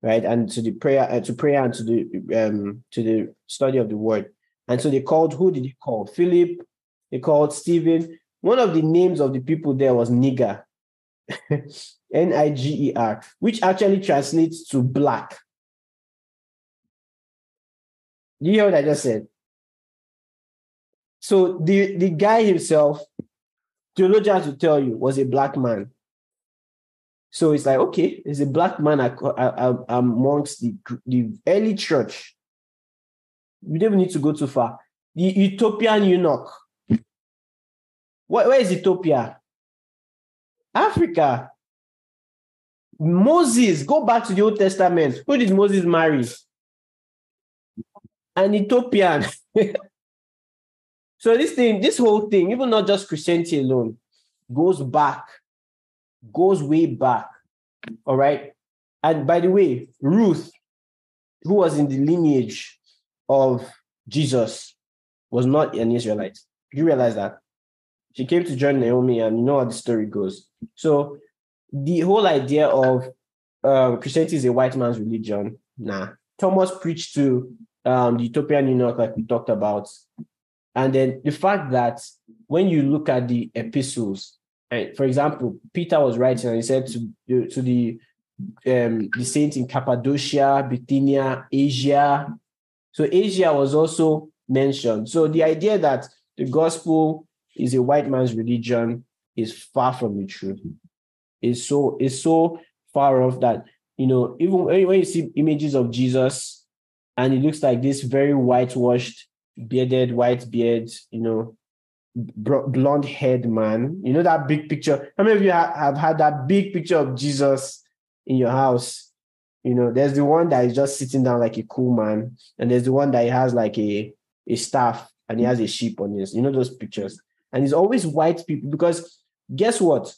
right, and to the prayer, uh, to prayer, and to the um to the study of the word. And so they called. Who did they call? Philip. They called Stephen. One of the names of the people there was Niger. N I G E R, which actually translates to black. You hear what I just said? So the, the guy himself, theologians will tell you, was a black man. So it's like, okay, there's a black man amongst the, the early church. We don't need to go too far. The Ethiopian eunuch. Where, where is Ethiopia? Africa. Moses, go back to the Old Testament. Who did Moses marry? An Ethiopian. so this thing, this whole thing, even not just Christianity alone, goes back, goes way back. All right. And by the way, Ruth, who was in the lineage of Jesus, was not an Israelite. You realize that? She came to join Naomi, and you know how the story goes. So the whole idea of um, Christianity is a white man's religion, nah. Thomas preached to um, the Ethiopian eunuch, like we talked about. And then the fact that when you look at the epistles, for example, Peter was writing and he said to, to the um, the saints in Cappadocia, Bithynia, Asia. So Asia was also mentioned. So the idea that the gospel is a white man's religion is far from the truth. It's so it's so far off that you know even when you see images of Jesus and it looks like this very whitewashed, bearded, white beard, you know, blonde haired man. You know that big picture. How many of you have had that big picture of Jesus in your house? You know, there's the one that is just sitting down like a cool man, and there's the one that he has like a a staff and he has a sheep on his. You know those pictures, and it's always white people because guess what?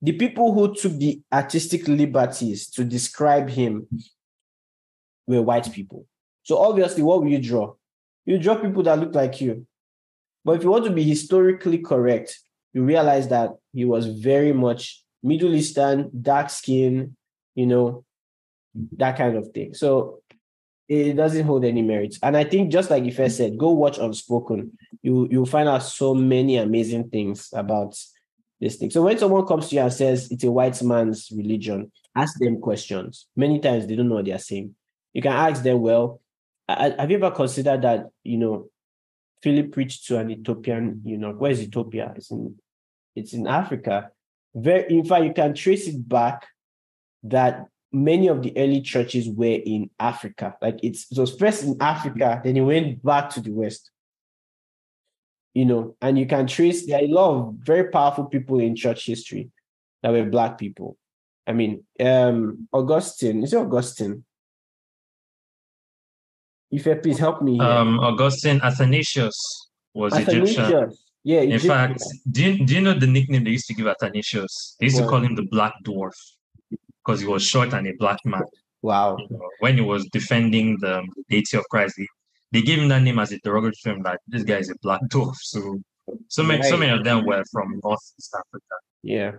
The people who took the artistic liberties to describe him were white people. So obviously, what will you draw? You draw people that look like you. But if you want to be historically correct, you realize that he was very much Middle Eastern, dark skin, you know, that kind of thing. So it doesn't hold any merit. And I think just like Ife said, go watch Unspoken. You you'll find out so many amazing things about this thing. So when someone comes to you and says it's a white man's religion, ask them questions. Many times they don't know what they're saying. You can ask them, well, have you ever considered that, you know, Philip preached to an Ethiopian you know, Where is Ethiopia? It's in it's in Africa. Very in fact, you can trace it back that many of the early churches were in Africa. Like it's it was first in Africa, then it went back to the West. You know, and you can trace there are a lot of very powerful people in church history that were black people. I mean, um Augustine, is it Augustine? If you please help me. Here. Um, Augustine Athanasius was Athanasius. Egyptian. Yeah. In fact, do you, do you know the nickname they used to give Athanasius? They used to call him the Black Dwarf because he was short and a black man. Wow. You know, when he was defending the deity of Christ, they, they gave him that name as a derogatory term that this guy is a black dwarf. So so many right. so many of them were from North East Africa. Yeah.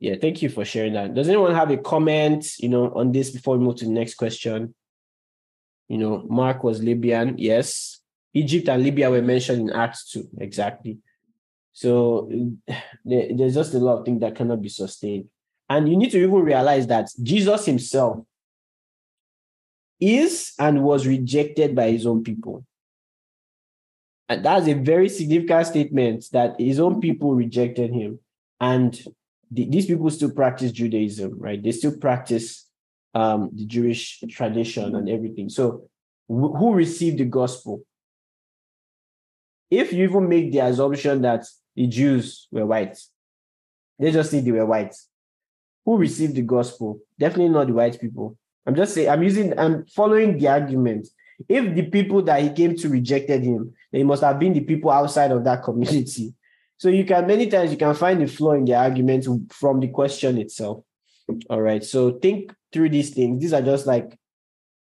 Yeah, thank you for sharing that. Does anyone have a comment, you know, on this before we move to the next question? You know, Mark was Libyan, yes. Egypt and Libya were mentioned in Acts 2, exactly. So there's just a lot of things that cannot be sustained. And you need to even realize that Jesus himself is and was rejected by his own people. And that's a very significant statement that his own people rejected him. And the, these people still practice Judaism, right? They still practice um, the Jewish tradition and everything. So, wh- who received the gospel? If you even make the assumption that the Jews were white, they just think they were white. Who received the gospel? Definitely not the white people. I'm just saying, I'm using, I'm following the argument. If the people that he came to rejected him, they must have been the people outside of that community. So you can many times you can find the flaw in the argument from the question itself. All right. So think through these things. These are just like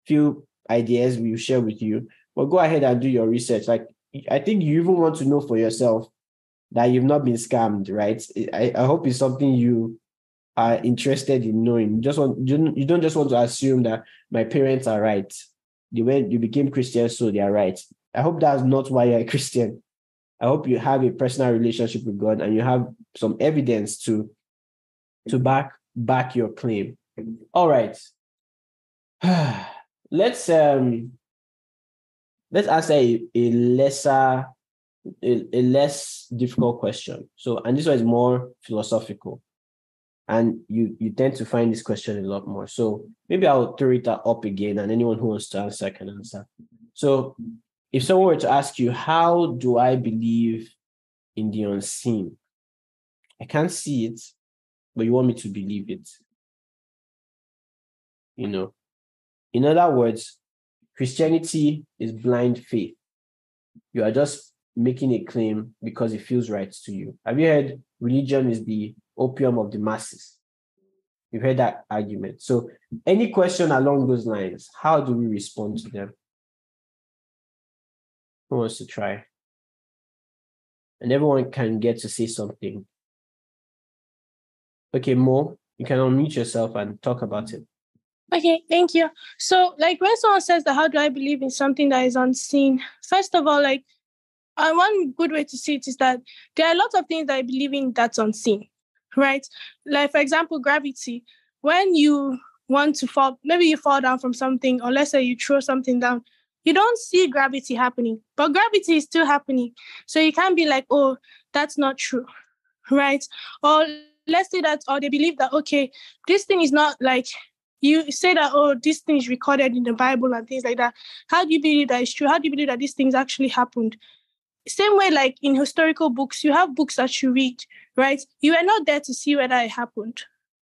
few ideas we will share with you. But go ahead and do your research. Like I think you even want to know for yourself that you've not been scammed, right? I, I hope it's something you are interested in knowing. You just want you don't, you don't just want to assume that my parents are right. They went you became Christian, so they are right. I hope that's not why you're a Christian. I hope you have a personal relationship with God and you have some evidence to to back back your claim. All right. let's um let's answer a, a lesser a, a less difficult question. So and this one is more philosophical. And you you tend to find this question a lot more. So maybe I'll throw it up again and anyone who wants to answer can answer. So if someone were to ask you, how do I believe in the unseen? I can't see it, but you want me to believe it. You know, in other words, Christianity is blind faith. You are just making a claim because it feels right to you. Have you heard religion is the opium of the masses? You've heard that argument. So, any question along those lines, how do we respond to them? Who wants to try? And everyone can get to say something. Okay, Mo, you can unmute yourself and talk about it. Okay, thank you. So, like when someone says that, how do I believe in something that is unseen? First of all, like uh, one good way to see it is that there are a lot of things that I believe in that's unseen, right? Like, for example, gravity. When you want to fall, maybe you fall down from something, or let's say you throw something down, you don't see gravity happening, but gravity is still happening. So you can't be like, oh, that's not true, right? Or let's say that, or they believe that, okay, this thing is not like you say that, oh, this thing is recorded in the Bible and things like that. How do you believe that is true? How do you believe that these things actually happened? Same way, like in historical books, you have books that you read, right? You are not there to see whether it happened,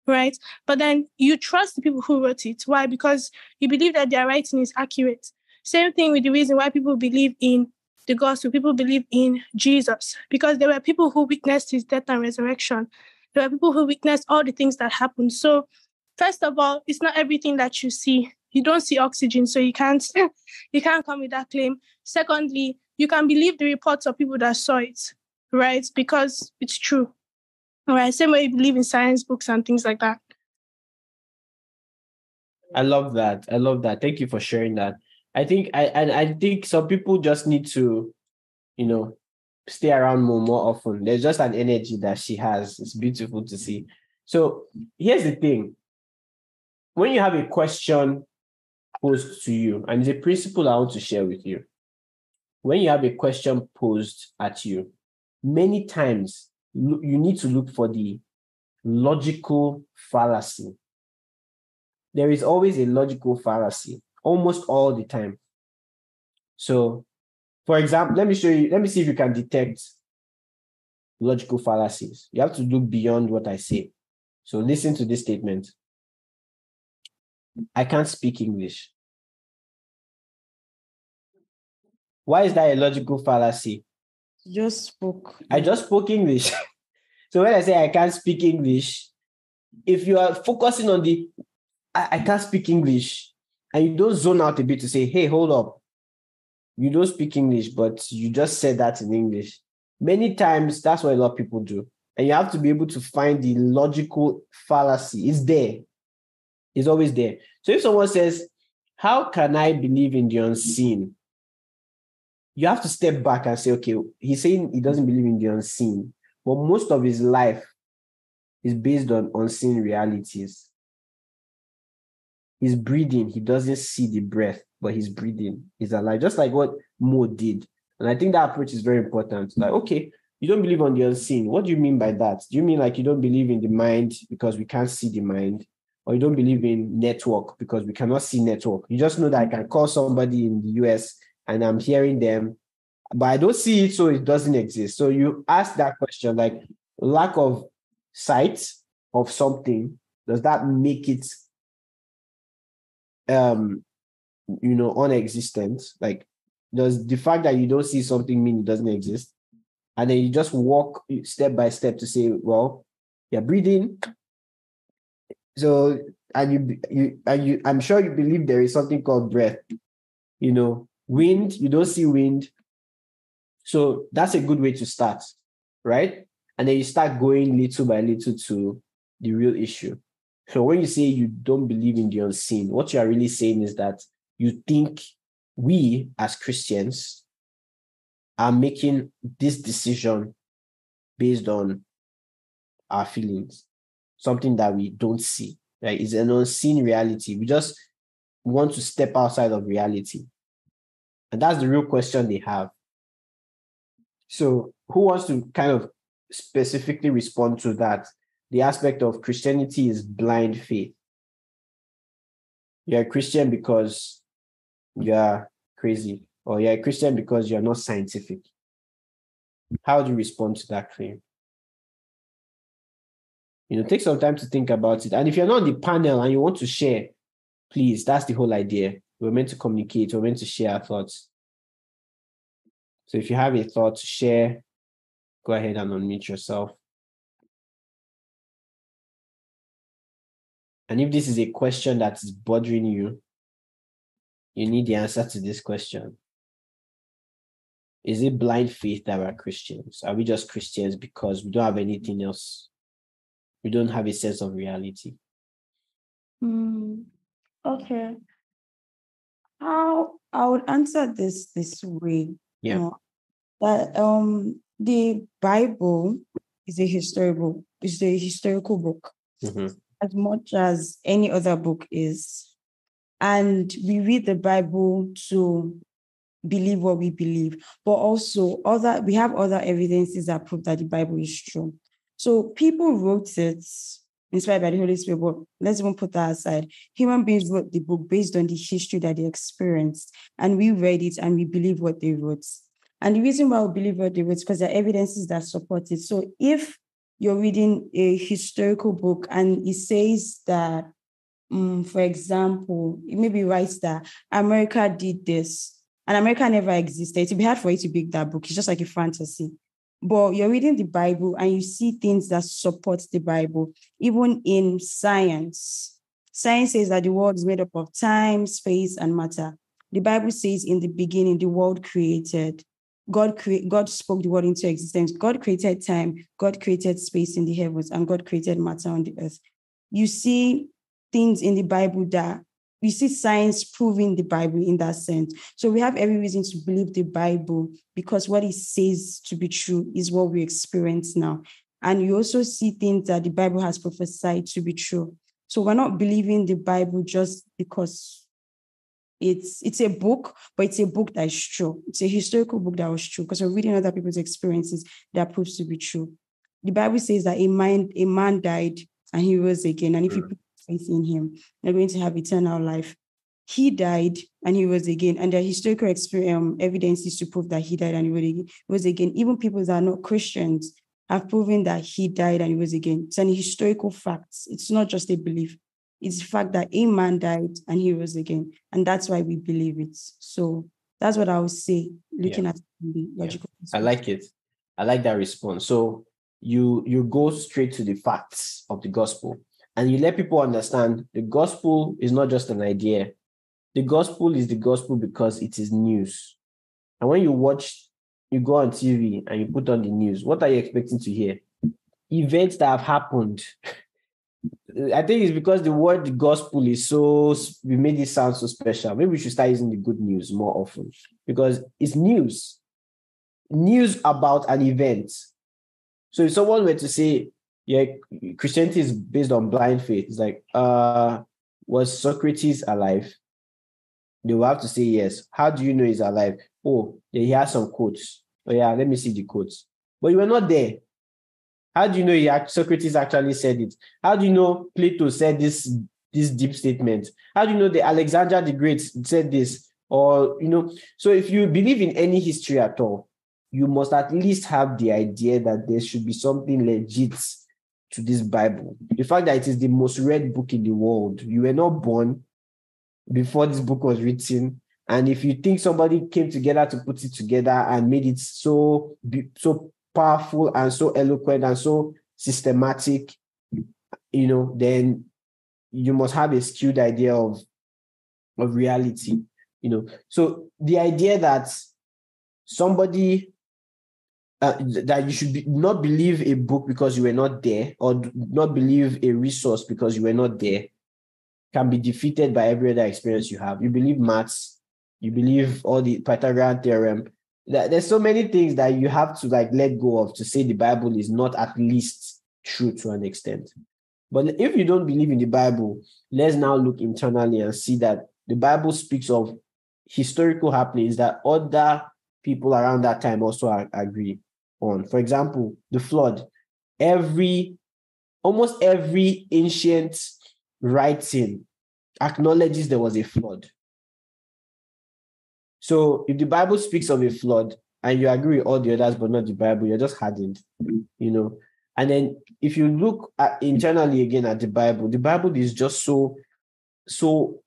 right? But then you trust the people who wrote it. Why? Because you believe that their writing is accurate. Same thing with the reason why people believe in the gospel, people believe in Jesus, because there were people who witnessed his death and resurrection. There were people who witnessed all the things that happened. So, first of all, it's not everything that you see. You don't see oxygen, so you can't you can't come with that claim. Secondly, you can believe the reports of people that saw it, right? Because it's true. All right. Same way you believe in science books and things like that. I love that. I love that. Thank you for sharing that. I think I and I think some people just need to, you know, stay around more more often. There's just an energy that she has. It's beautiful to see. So here's the thing. When you have a question posed to you, and it's a principle I want to share with you. When you have a question posed at you, many times you need to look for the logical fallacy. There is always a logical fallacy almost all the time. So, for example, let me show you, let me see if you can detect logical fallacies. You have to look beyond what I say. So, listen to this statement I can't speak English. Why is that a logical fallacy? You just spoke. I just spoke English. so when I say I can't speak English, if you are focusing on the I, I can't speak English, and you don't zone out a bit to say, hey, hold up. You don't speak English, but you just said that in English. Many times, that's what a lot of people do. And you have to be able to find the logical fallacy. It's there, it's always there. So if someone says, How can I believe in the unseen? You have to step back and say, Okay, he's saying he doesn't believe in the unseen, but most of his life is based on unseen realities. He's breathing. He doesn't see the breath, but he's breathing. He's alive, just like what Mo did. And I think that approach is very important. Like, okay, you don't believe on the unseen. What do you mean by that? Do you mean like you don't believe in the mind because we can't see the mind? Or you don't believe in network because we cannot see network? You just know that I can call somebody in the US and I'm hearing them, but I don't see it, so it doesn't exist. So you ask that question like lack of sight of something, does that make it um you know unexistent? Like does the fact that you don't see something mean it doesn't exist? And then you just walk step by step to say well you're breathing. So and you you and you i'm sure you believe there is something called breath you know wind you don't see wind so that's a good way to start right and then you start going little by little to the real issue so when you say you don't believe in the unseen, what you are really saying is that you think we as Christians are making this decision based on our feelings, something that we don't see. Right? It's an unseen reality. We just want to step outside of reality. And that's the real question they have. So, who wants to kind of specifically respond to that? the aspect of Christianity is blind faith. You're a Christian because you're crazy, or you're a Christian because you're not scientific. How do you respond to that claim? You know, take some time to think about it. And if you're not on the panel and you want to share, please, that's the whole idea. We're meant to communicate, we're meant to share our thoughts. So if you have a thought to share, go ahead and unmute yourself. And if this is a question that is bothering you, you need the answer to this question. Is it blind faith that we're Christians? Are we just Christians because we don't have anything else? We don't have a sense of reality. Mm, okay. How I would answer this this way. Yeah. You know, that um the Bible is a historical is a historical book. Mhm. as much as any other book is. And we read the Bible to believe what we believe, but also other we have other evidences that prove that the Bible is true. So people wrote it inspired by the Holy Spirit, but let's even put that aside. Human beings wrote the book based on the history that they experienced, and we read it and we believe what they wrote. And the reason why we believe what they wrote is because there are evidences that support it. So if you're reading a historical book and it says that, um, for example, it maybe writes that America did this, and America never existed. It'd be hard for you to pick that book. It's just like a fantasy. But you're reading the Bible and you see things that support the Bible, even in science. Science says that the world is made up of time, space, and matter. The Bible says in the beginning, the world created. God cre- God spoke the world into existence. God created time, God created space in the heavens, and God created matter on the earth. You see things in the Bible that we see science proving the Bible in that sense. So we have every reason to believe the Bible because what it says to be true is what we experience now. And you also see things that the Bible has prophesied to be true. So we're not believing the Bible just because it's it's a book, but it's a book that is true. It's a historical book that was true because we're reading other people's experiences that proves to be true. The Bible says that a man a man died and he rose again, and if you mm. put faith in him, you're going to have eternal life. He died and he was again, and there are historical experience, um, evidences to prove that he died and he was again. Even people that are not Christians have proven that he died and he was again. It's an historical fact. It's not just a belief. It's the fact that a man died and he rose again. And that's why we believe it. So that's what I would say, looking Yeah. at the logical. I like it. I like that response. So you you go straight to the facts of the gospel and you let people understand the gospel is not just an idea. The gospel is the gospel because it is news. And when you watch, you go on TV and you put on the news, what are you expecting to hear? Events that have happened. I think it's because the word the gospel is so we made it sound so special. Maybe we should start using the good news more often because it's news news about an event. So if someone were to say, yeah, Christianity is based on blind faith, it's like, uh, was Socrates alive? They will have to say yes. How do you know he's alive? Oh, yeah, he has some quotes. Oh, yeah, let me see the quotes. But you were not there. How do you know he Socrates actually said it? How do you know Plato said this this deep statement? How do you know the Alexander the Great said this? Or you know, so if you believe in any history at all, you must at least have the idea that there should be something legit to this Bible. The fact that it is the most read book in the world. You were not born before this book was written. And if you think somebody came together to put it together and made it so so powerful and so eloquent and so systematic, you know, then you must have a skewed idea of of reality. You know, so the idea that somebody uh, that you should be, not believe a book because you were not there or not believe a resource because you were not there can be defeated by every other experience you have. You believe maths, you believe all the Pythagorean theorem. There's so many things that you have to like let go of to say the Bible is not at least true to an extent. But if you don't believe in the Bible, let's now look internally and see that the Bible speaks of historical happenings that other people around that time also agree on. For example, the flood. Every, almost every ancient writing acknowledges there was a flood. So if the Bible speaks of a flood and you agree with all the others, but not the Bible, you're just hardened, you know. And then if you look at internally again at the Bible, the Bible is just so, so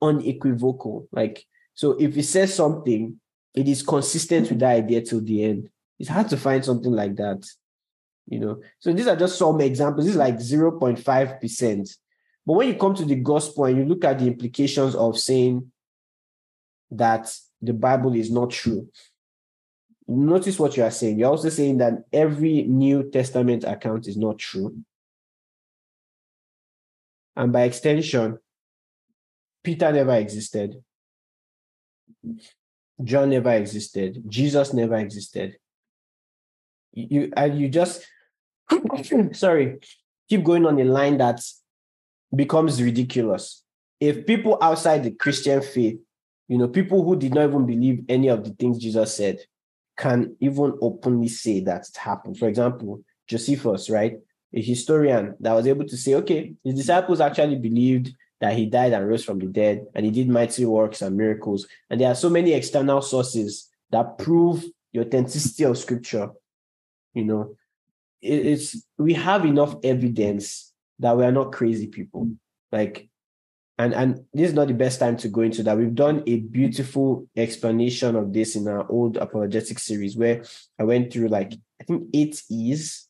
unequivocal. Like, so if it says something, it is consistent with that idea till the end. It's hard to find something like that, you know. So these are just some examples. This is like 0.5%. But when you come to the gospel and you look at the implications of saying that the Bible is not true, notice what you are saying. You're also saying that every New Testament account is not true. And by extension, Peter never existed. John never existed. Jesus never existed. You and you just sorry, keep going on a line that becomes ridiculous. if people outside the Christian faith, you know, people who did not even believe any of the things Jesus said, can even openly say that it happened. For example, Josephus, right? A historian that was able to say, okay, his disciples actually believed that he died and rose from the dead, and he did mighty works and miracles. And there are so many external sources that prove the authenticity of scripture. You know, it's we have enough evidence that we are not crazy people. Like and and this is not the best time to go into that we've done a beautiful explanation of this in our old apologetic series where i went through like i think eight e's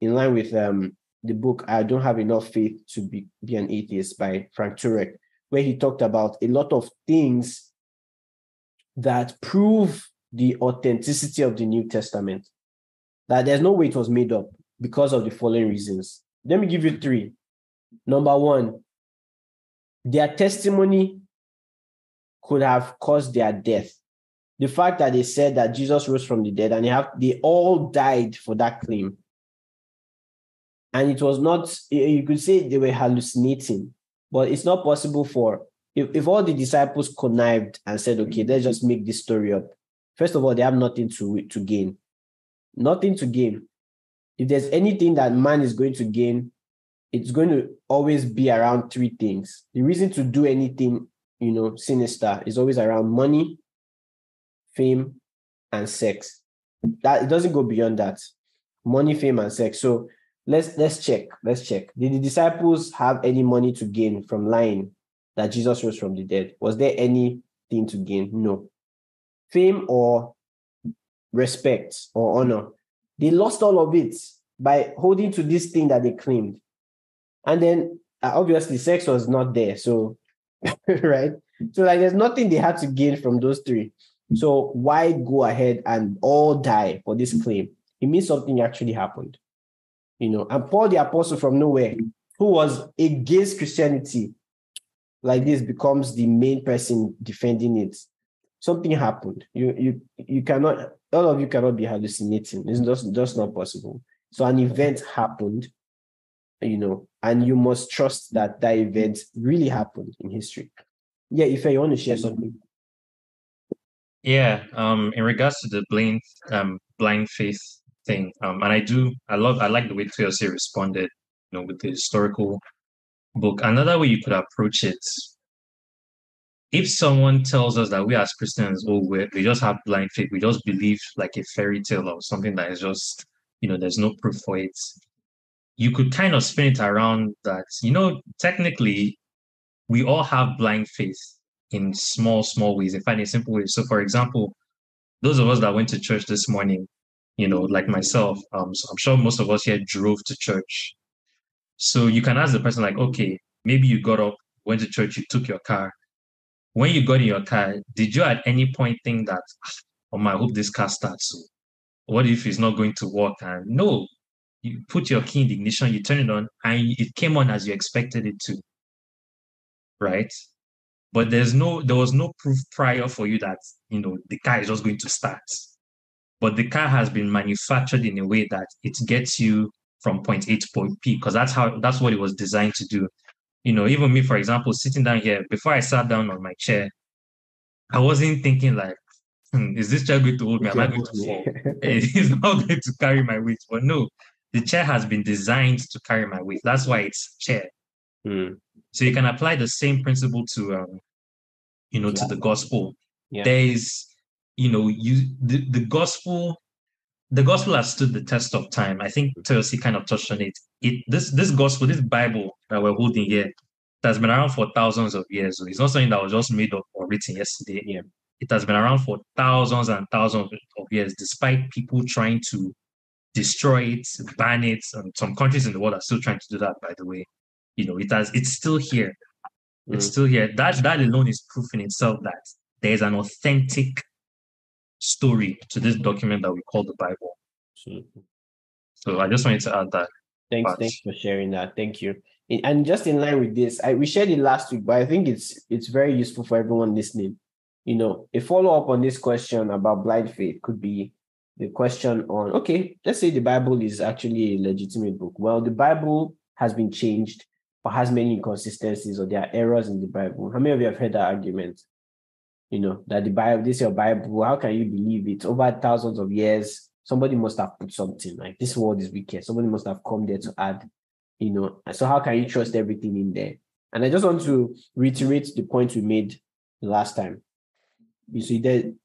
in line with um the book i don't have enough faith to be, be an atheist by frank turek where he talked about a lot of things that prove the authenticity of the new testament that there's no way it was made up because of the following reasons let me give you three number one their testimony could have caused their death. The fact that they said that Jesus rose from the dead and they have they all died for that claim. And it was not, you could say they were hallucinating, but it's not possible for if, if all the disciples connived and said, okay, let's just make this story up. First of all, they have nothing to, to gain. Nothing to gain. If there's anything that man is going to gain, it's going to always be around three things. The reason to do anything, you know, sinister is always around money, fame, and sex. That it doesn't go beyond that. Money, fame, and sex. So let's let's check. Let's check. Did the disciples have any money to gain from lying that Jesus rose from the dead? Was there anything to gain? No. Fame or respect or honor. They lost all of it by holding to this thing that they claimed. And then uh, obviously sex was not there. So, right? So, like, there's nothing they had to gain from those three. So, why go ahead and all die for this claim? It means something actually happened. You know, and Paul the apostle from nowhere, who was against Christianity, like this becomes the main person defending it. Something happened. You you you cannot all of you cannot be hallucinating. It's just, just not possible. So an event happened you know, and you must trust that that event really happened in history. Yeah, if you want to share something. Yeah, um, in regards to the blind um blind faith thing, um, and I do I love I like the way TLC responded, you know, with the historical book. Another way you could approach it, if someone tells us that we as Christians, oh, we we just have blind faith, we just believe like a fairy tale or something that is just, you know, there's no proof for it you could kind of spin it around that, you know, technically, we all have blind faith in small, small ways, in fact, in simple ways. So, for example, those of us that went to church this morning, you know, like myself, um, so I'm sure most of us here drove to church. So you can ask the person, like, okay, maybe you got up, went to church, you took your car. When you got in your car, did you at any point think that, oh my, I hope this car starts? So what if it's not going to work? And no, you put your key in the ignition, you turn it on, and it came on as you expected it to. Right? But there's no there was no proof prior for you that you know the car is just going to start. But the car has been manufactured in a way that it gets you from point A to point B, because that's how that's what it was designed to do. You know, even me, for example, sitting down here, before I sat down on my chair, I wasn't thinking like, hmm, is this chair going to hold me? Am I going to fall? it's not going to carry my weight. But no, the chair has been designed to carry my weight. That's why it's chair. Mm. So you can apply the same principle to, um, you know, yeah. to the gospel. Yeah. There is, you know, you the, the gospel, the gospel has stood the test of time. I think Toyosi kind of touched on it. It this this gospel, this Bible that we're holding here, that's been around for thousands of years. So it's not something that was just made up or written yesterday. Yeah. It has been around for thousands and thousands of years, despite people trying to destroy it, ban it. And some countries in the world are still trying to do that, by the way. You know, it has it's still here. Mm. It's still here. That that alone is proof in itself that there's an authentic story to this document that we call the Bible. So I just wanted to add that. Thanks, part. thanks for sharing that. Thank you. And just in line with this, I we shared it last week, but I think it's it's very useful for everyone listening. You know, a follow up on this question about blind faith could be the question on okay, let's say the Bible is actually a legitimate book. Well, the Bible has been changed. but has many inconsistencies or there are errors in the Bible. How many of you have heard that argument? You know, that the Bible, this is your Bible, how can you believe it? Over thousands of years, somebody must have put something like this world is wicked. Somebody must have come there to add, you know. So how can you trust everything in there? And I just want to reiterate the point we made last time. You see that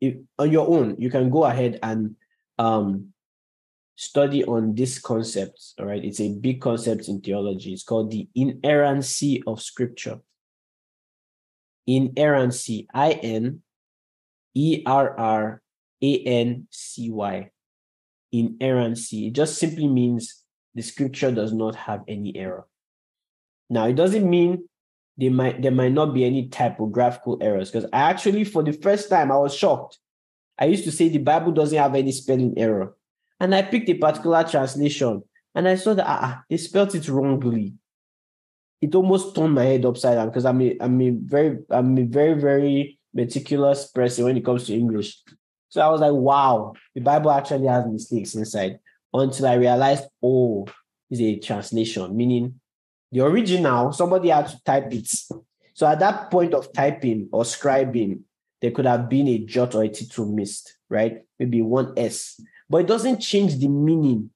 if on your own, you can go ahead and um study on this concept. All right, it's a big concept in theology. It's called the inerrancy of scripture. Inerrancy, I N E R R A N C Y. Inerrancy. It just simply means the scripture does not have any error. Now, it doesn't mean there might there might not be any typographical errors because I actually, for the first time, I was shocked. I used to say the Bible doesn't have any spelling error. And I picked a particular translation and I saw that ah, they spelled it wrongly. It almost turned my head upside down because I'm a, I'm a very I'm a very very meticulous person when it comes to English. So I was like, wow, the Bible actually has mistakes inside. Until I realized, oh, it's a translation, meaning the original, somebody had to type it. So at that point of typing or scribing, there could have been a jot or a tittle missed, right? Maybe one S but it doesn't change the meaning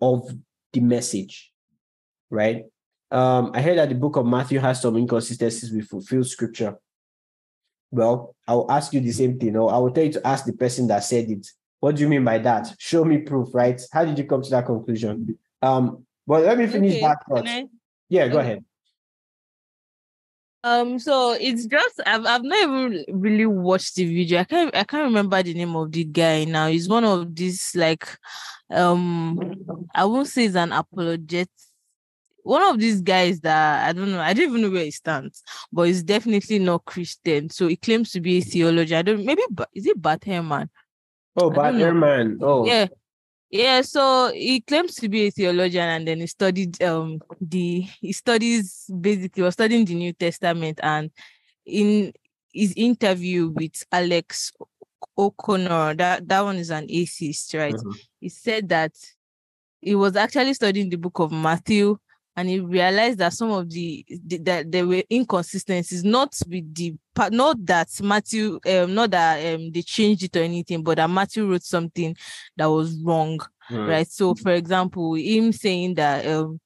of the message, right? Um, I heard that the book of Matthew has some inconsistencies with fulfilled scripture. Well, I'll ask you the same thing, or I will tell you to ask the person that said it. What do you mean by that? Show me proof, right? How did you come to that conclusion? Um, but let me finish Okay, that thought. I- Yeah, go Okay. ahead. Um, so it's just I've I've not even really watched the video. I can't I can't remember the name of the guy now. He's one of these like um I won't say he's an apologet. One of these guys that I don't know, I don't even know where he stands, but he's definitely not Christian. So he claims to be a theologian. I don't maybe is it Bart Ehrman? Oh, I but don't know. Ehrman. Oh, Yeah. Yeah, so he claims to be a theologian and then he studied um the he studies basically was studying the New Testament and in his interview with Alex O'Connor, that, that one is an atheist, right? Mhm. He said that he was actually studying the book of Matthew and he realized that some of the, the that there were inconsistencies, not with the part, not that Matthew, um, not that um they changed it or anything, but that Matthew wrote something that was wrong, Mm. right? So, for example, him saying that um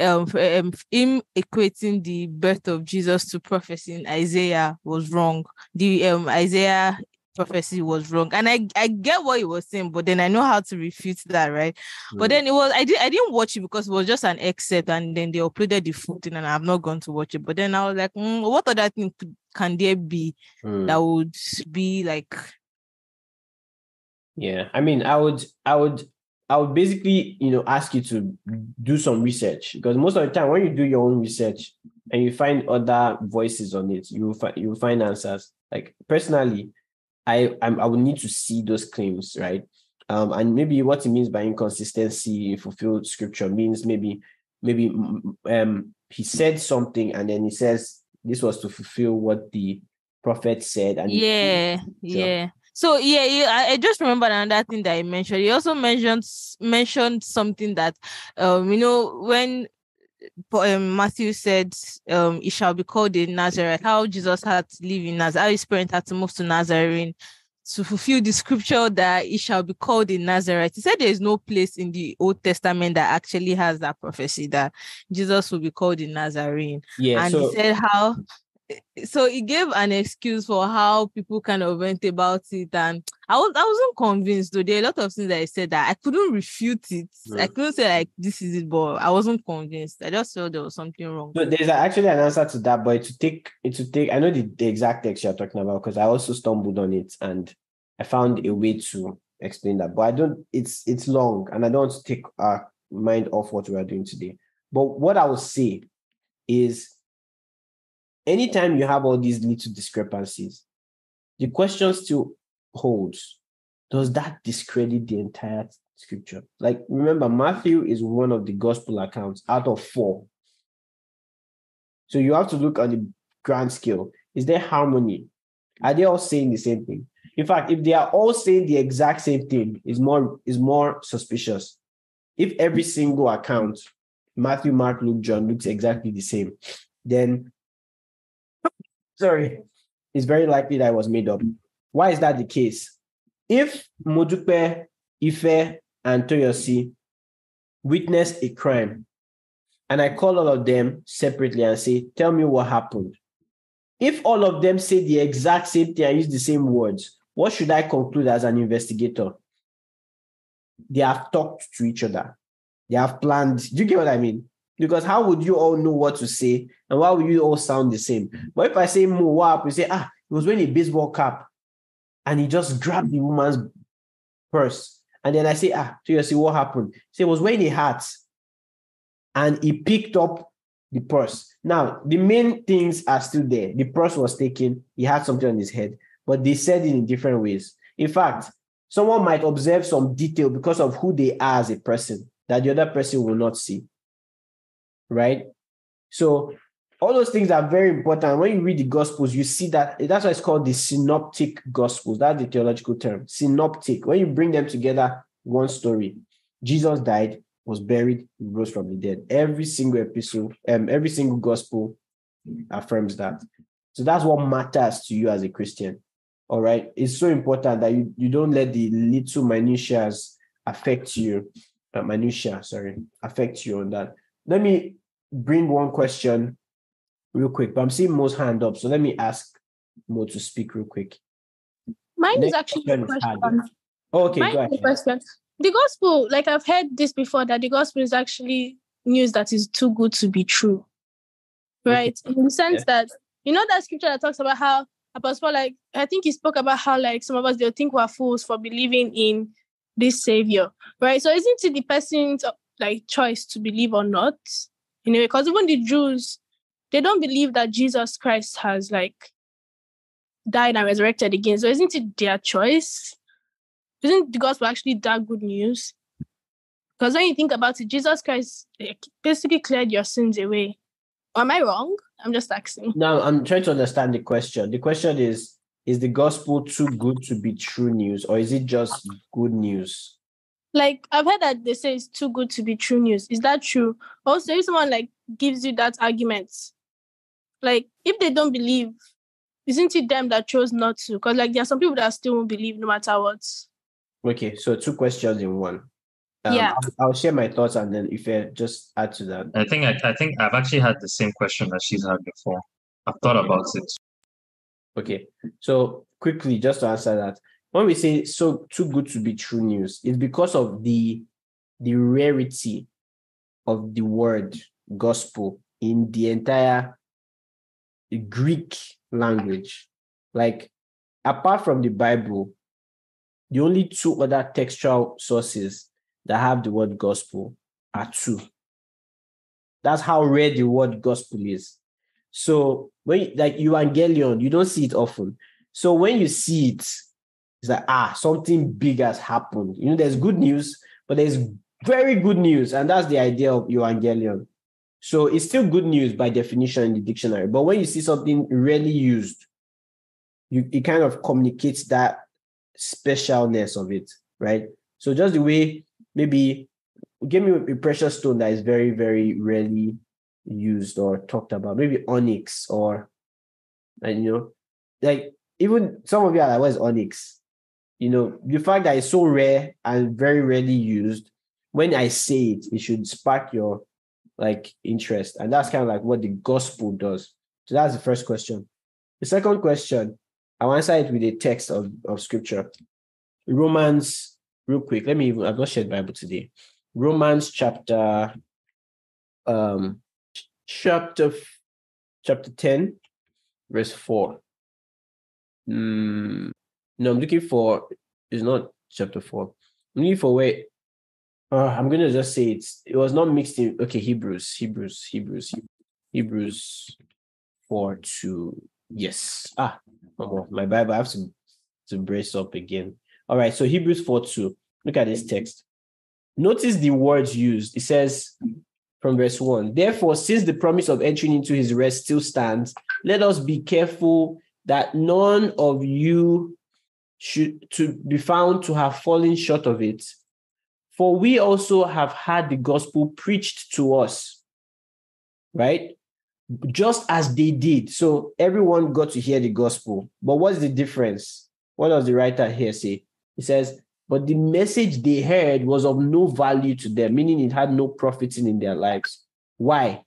um, um him equating the birth of Jesus to prophecy in Isaiah was wrong. The um Isaiah prophecy was wrong, and I I get what he was saying, but then I know how to refute that, right? But Mm. then it was I did I didn't watch it because it was just an excerpt, and then they uploaded the footage, and I've not gone to watch it. But then I was like, "Hmm, what other thing can there be Mm. that would be like Yeah, I mean, I would, I would, I would basically, you know, ask you to do some research because most of the time when you do your own research and you find other voices on it, you will find you will find answers. Like personally, I I'm, I would need to see those claims, right? Um, and maybe what it means by inconsistency in fulfilled scripture means maybe maybe um he said something and then he says this was to fulfill what the prophet said and yeah yeah. So yeah, yeah I, I just remember another thing that I mentioned. He also mentioned mentioned something that um you know when um, Matthew said um he shall be called a Nazareth how Jesus had to live in Nazareth how his parents had to move to Nazarene to fulfill the scripture that he shall be called in Nazareth. He said there is no place in the Old Testament that actually has that prophecy that Jesus will be called in Nazarene yeah and so he said how so he gave an excuse for how people kind of went about it and i was i wasn't convinced though there are a lot of things that I said that i couldn't refute it i couldn't say like this is it but i wasn't convinced i just felt there was something wrong So there's actually an answer to that, but to take it to take I know the, the exact text you're talking about because I also stumbled on it and I found a way to explain that. But I don't it's it's long and I don't want to take our mind off what we are doing today. But what I will say is anytime you have all these little discrepancies, the question still holds. Does that discredit the entire scripture? Like remember, Matthew is one of the gospel accounts out of four so you have to look on the grand scale. Is there harmony? Are they all saying the same thing? In fact, if they are all saying the exact same thing, is more is more suspicious. If every single account Matthew, Mark, Luke, John looks exactly the same, then sorry, it's very likely that was made up. Why is that the case? If Modupe, Ife, and Toyosi witnessed a crime, and I call all of them separately and say, Tell me what happened. If all of them say the exact same thing and use the same words, what should I conclude as an investigator? They have talked to each other. They have planned. Do you get what I mean? Because how would you all know what to say and why would you all sound the same? But if I say Mo? You say, ah, he was wearing a baseball cap and he just grabbed the woman's purse. And then I say, ah, so you see what happened? Say, he was wearing a hat and he picked up the purse. Now, the main things are still there. The purse was taken, he had something on his head, but they said it in different ways. In fact, someone might observe some detail because of who they are as a person that the other person will not see. Right? So, all those things are very important. When you read the Gospels, you see that that's why it's called the synoptic Gospels. That's the theological term. Synoptic. When you bring them together, one story. Jesus died, was buried, rose from the dead. Every single epistle, um, every single gospel affirms that. So that's what matters to you as a Christian. All right. It's so important that you, you don't let the little minutiae affect you. Uh, minutia, sorry, affect you on that. Let me bring one question real quick. But I'm seeing Mo's hand up. So let me ask Mo to speak real quick. Mine Next is actually question question. Oh, okay, Mine go question. The gospel, like I've heard this before, that the gospel is actually news that is too good to be true. Right? In the sense Yeah. that you know that scripture that talks about how Apostle like I think he spoke about how like some of us they'll think we're fools for believing in this savior. Right. So isn't it the person's like choice to believe or not? You know, because even the Jews, they don't believe that Jesus Christ has like died and resurrected again. So isn't it their choice? Isn't the gospel actually that good news? Because when you think about it, Jesus Christ basically cleared your sins away. Am I wrong? I'm just asking. Now I'm trying to understand the question. The question is Is the gospel too good to be true news, or is it just good news? Like I've heard that they say it's too good to be true news. Is that true? Also, if someone like gives you that argument, like if they don't believe, isn't it them that chose not to? Because like there are some people that still won't believe no matter what. Okay, so two questions in one. Um, Yeah. I'll, I'll share my thoughts and then if I just add to that. I think I, I think I've actually had the same question that she's had before. I've thought about it. Okay, so quickly, just to answer that, when we say so too good to be true news, it's because of the the rarity of the word gospel in the entire Greek language. Like, apart from the Bible, the only two other textual sources that have the word gospel are two. That's how rare the word gospel is. So when you- like evangelion, you don't see it often. So when you see it, it's like ah, something big has happened. You know, there's good news, but there's very good news, and that's the idea of evangelion. So it's still good news by definition in the dictionary. But when you see something rarely used, you it kind of communicates that specialness of it, right? So just the way maybe give me a precious stone that is very, very rarely used or talked about, maybe onyx or and you know, like even some of you are like, what is onyx? You know, the fact that it's so rare and very rarely used, when I say it, it should spark your like interest. And that's kind of like what the gospel does. So that's the first question. The second question, I'll answer it with a text of, of scripture. Romans, real quick. Let me even I've not shared Bible today. Romans chapter um chapter chapter 10, verse 4. Mm, no, I'm looking for it's not chapter 4. I'm looking for where uh, I'm gonna just say it's it was not mixed in okay, Hebrews, Hebrews, Hebrews, Hebrews 4 to yes. Ah, oh, my Bible, I have to to brace up again. All right, so Hebrews 4 2. Look at this text. Notice the words used. It says from verse 1 Therefore, since the promise of entering into his rest still stands, let us be careful that none of you should to be found to have fallen short of it. For we also have had the gospel preached to us, right? Just as they did. So everyone got to hear the gospel. But what's the difference? What does the writer here say? He says, But the message they heard was of no value to them, meaning it had no profiting in their lives. Why?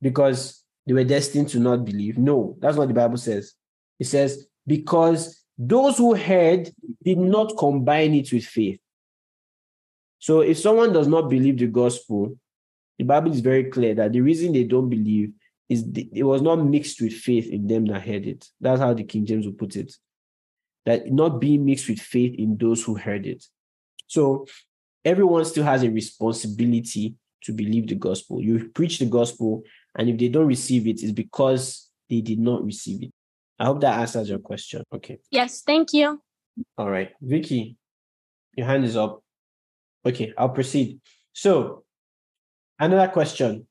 Because they were destined to not believe. No, that's what the Bible says. It says, Because those who heard did not combine it with faith. So if someone does not believe the gospel, the Bible is very clear that the reason they don't believe is it was not mixed with faith in them that heard it. That's how the King James will put it. That not being mixed with faith in those who heard it. So everyone still has a responsibility to believe the gospel. You preach the gospel, and if they don't receive it, it's because they did not receive it. I hope that answers your question. Okay. Yes, thank you. All right. Vicky, your hand is up. Okay, I'll proceed. So, another question.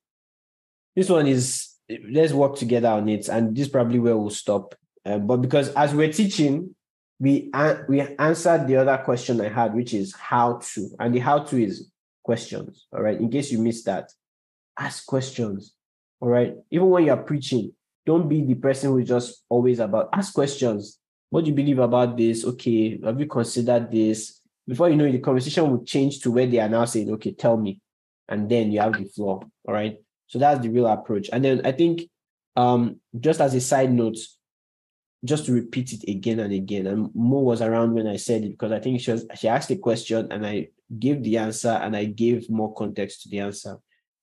This one is let's work together on it, and this is probably where we'll stop. Uh, but because as we're teaching, we uh, we answered the other question I had, which is how to, and the how to is questions. All right. In case you missed that, ask questions. All right. Even when you're preaching, don't be the person who is just always about ask questions. What do you believe about this? Okay, have you considered this? before you know it, the conversation will change to where they are now saying, okay, tell me. And then you have the floor. All right. So that's the real approach. And then I think um, just as a side note, just to repeat it again and again. And Mo was around when I said it because I think she was she asked a question and I gave the answer and I gave more context to the answer.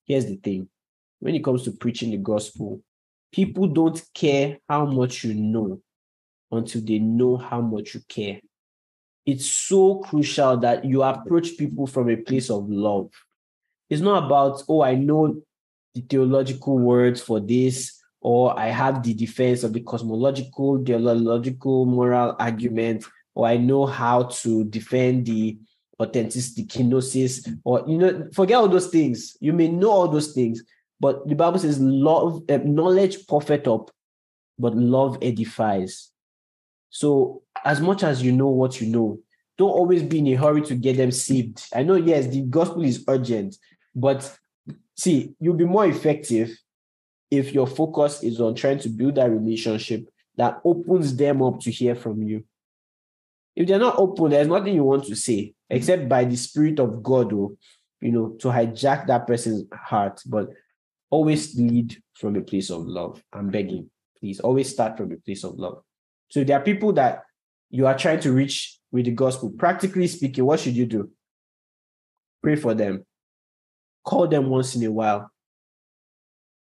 Here's the thing. When it comes to preaching the gospel, people don't care how much you know until they know how much you care it's so crucial that you approach people from a place of love. It's not about, oh, I know the theological words for this, or I have the defense of the cosmological, theological, moral argument, or I know how to defend the authenticity, kenosis, or, you know, forget all those things. You may know all those things, but the Bible says, love, uh, knowledge profit up, but love edifies. So as much as you know what you know, don't always be in a hurry to get them saved. I know, yes, the gospel is urgent, but see, you'll be more effective if your focus is on trying to build that relationship that opens them up to hear from you. If they're not open, there's nothing you want to say except by the Spirit of God, or oh, you know, to hijack that person's heart. But always lead from a place of love. I'm begging, please. Always start from a place of love. So there are people that you are trying to reach with the gospel. Practically speaking, what should you do? Pray for them. Call them once in a while.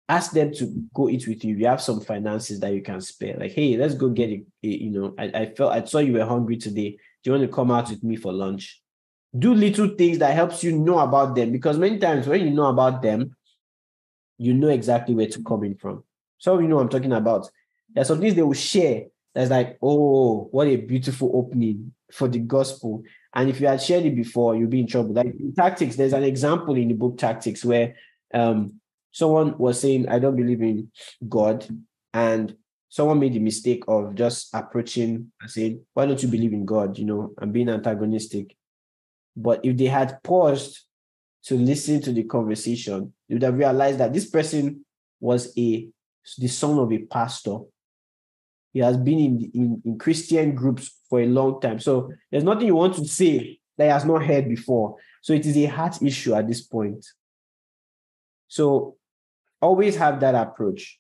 Ask them to go eat with you. You have some finances that you can spare. Like, hey, let's go get it. You know, I, I felt I saw you were hungry today. Do you want to come out with me for lunch? Do little things that helps you know about them because many times when you know about them, you know exactly where to come in from. So you know I'm talking about. There's some things they will share that's like, oh, what a beautiful opening for the gospel. And if you had shared it before, you'll be in trouble. Like in tactics, there's an example in the book Tactics where um, someone was saying, I don't believe in God. And someone made the mistake of just approaching and saying, Why don't you believe in God? You know, and being antagonistic. But if they had paused to listen to the conversation, you would have realized that this person was a the son of a pastor he has been in, in, in Christian groups for a long time. So there's nothing you want to say that he has not heard before. So it is a heart issue at this point. So always have that approach.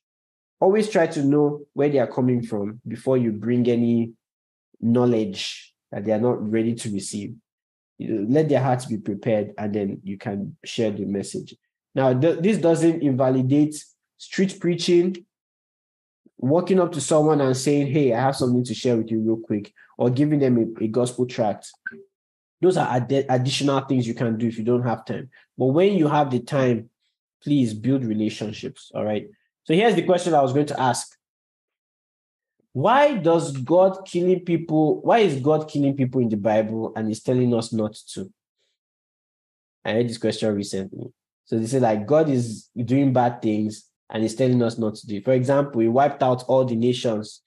Always try to know where they are coming from before you bring any knowledge that they are not ready to receive. Let their hearts be prepared and then you can share the message. Now, th- this doesn't invalidate street preaching walking up to someone and saying, Hey, I have something to share with you real quick, or giving them a, a gospel tract. Those are ad- additional things you can do if you don't have time. But when you have the time, please build relationships. All right. So here's the question I was going to ask. Why does God killing people? Why is God killing people in the Bible and He's telling us not to? I heard this question recently. So they say like God is doing bad things and he's telling us not to do. For example, he wiped out all the nations.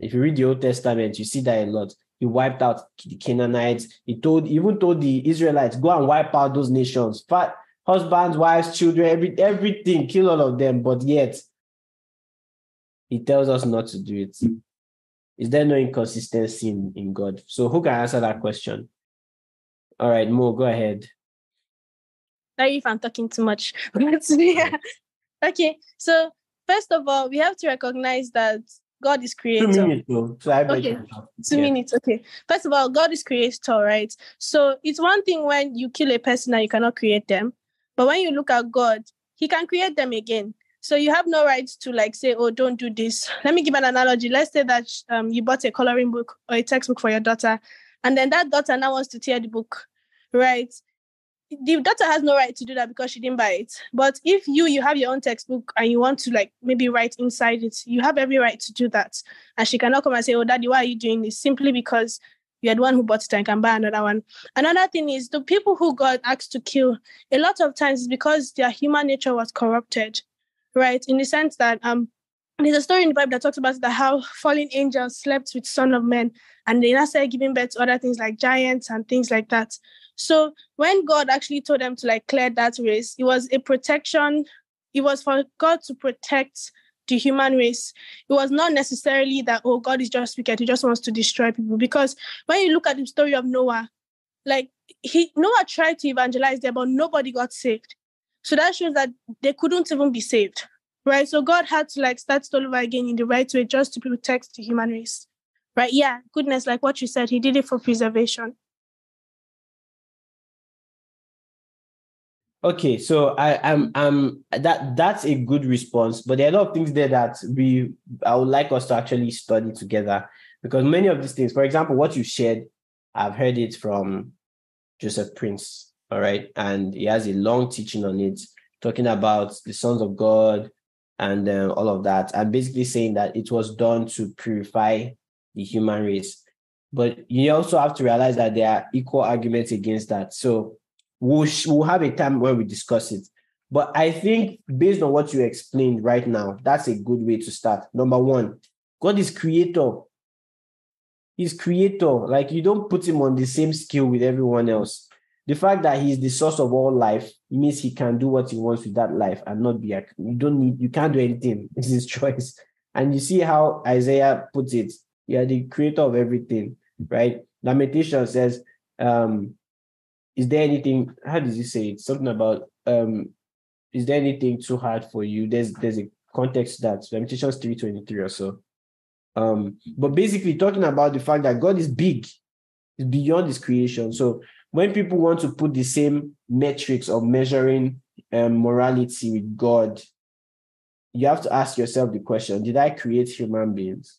If you read the Old Testament, you see that a lot. He he wiped out the Canaanites. He told, even told the Israelites, go and wipe out those nations. Fat husbands, wives, children, every, everything, kill all of them. But yet, he tells us not to do it. Is there no inconsistency in, in God? So who can answer that question? All right, Mo, go ahead. Sorry if I'm talking too much. yeah. Okay, so first of all, we have to recognize that God is creator. Two minutes, though. So I okay. Two yeah. minutes. Okay. First of all, God is creator, right? So it's one thing when you kill a person and you cannot create them, but when you look at God, He can create them again. So you have no right to like say, "Oh, don't do this." Let me give an analogy. Let's say that um, you bought a coloring book or a textbook for your daughter, and then that daughter now wants to tear the book, right? the daughter has no right to do that because she didn't buy it. But if you you have your own textbook and you want to like maybe write inside it, you have every right to do that. And she cannot come and say, "Oh, daddy, why are you doing this?" Simply because you're the one who bought it and can buy another one. Another thing is the people who God asked to kill. A lot of times is because their human nature was corrupted, right? In the sense that um there's a story in the Bible that talks about that how fallen angels slept with son of men and they now started giving birth to other things like giants and things like that. So when God actually told them to like clear that race, it was a protection. It was for God to protect the human race. It was not necessarily that, oh, God is just wicked, he just wants to destroy people. Because when you look at the story of Noah, like he Noah tried to evangelize there, but nobody got saved. So that shows that they couldn't even be saved. Right. So God had to like start all over again in the right way just to protect the human race. Right. Yeah. Goodness, like what you said, he did it for preservation. Okay, so I am um that that's a good response, but there are a lot of things there that we I would like us to actually study together because many of these things, for example, what you shared, I've heard it from Joseph Prince, all right, and he has a long teaching on it, talking about the sons of God and uh, all of that, and basically saying that it was done to purify the human race. But you also have to realize that there are equal arguments against that. So we'll, we'll have a time where we discuss it. But I think based on what you explained right now, that's a good way to start. Number one, God is creator. He's creator. Like you don't put him on the same scale with everyone else. The fact that he's the source of all life means he can do what he wants with that life and not be a, you don't need you can't do anything. It's his choice. And you see how Isaiah puts it. You are the creator of everything, right? Lamentation says, um, is there anything how does he say it something about um is there anything too hard for you there's there's a context that lamentations 323 or so um but basically talking about the fact that god is big is beyond his creation so when people want to put the same metrics of measuring um, morality with god you have to ask yourself the question did i create human beings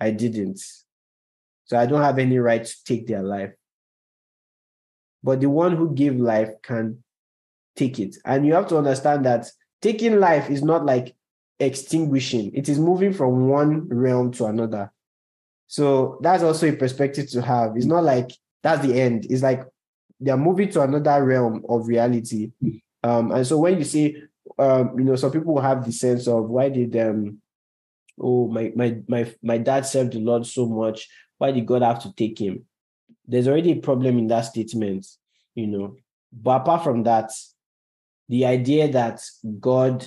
i didn't so i don't have any right to take their life but the one who gave life can take it. And you have to understand that taking life is not like extinguishing, it is moving from one realm to another. So that's also a perspective to have. It's not like that's the end. It's like they're moving to another realm of reality. Um, and so when you say, um, you know, some people have the sense of why did um, oh my my my my dad served the Lord so much, why did God have to take him? there's already a problem in that statement, you know. But apart from that, the idea that God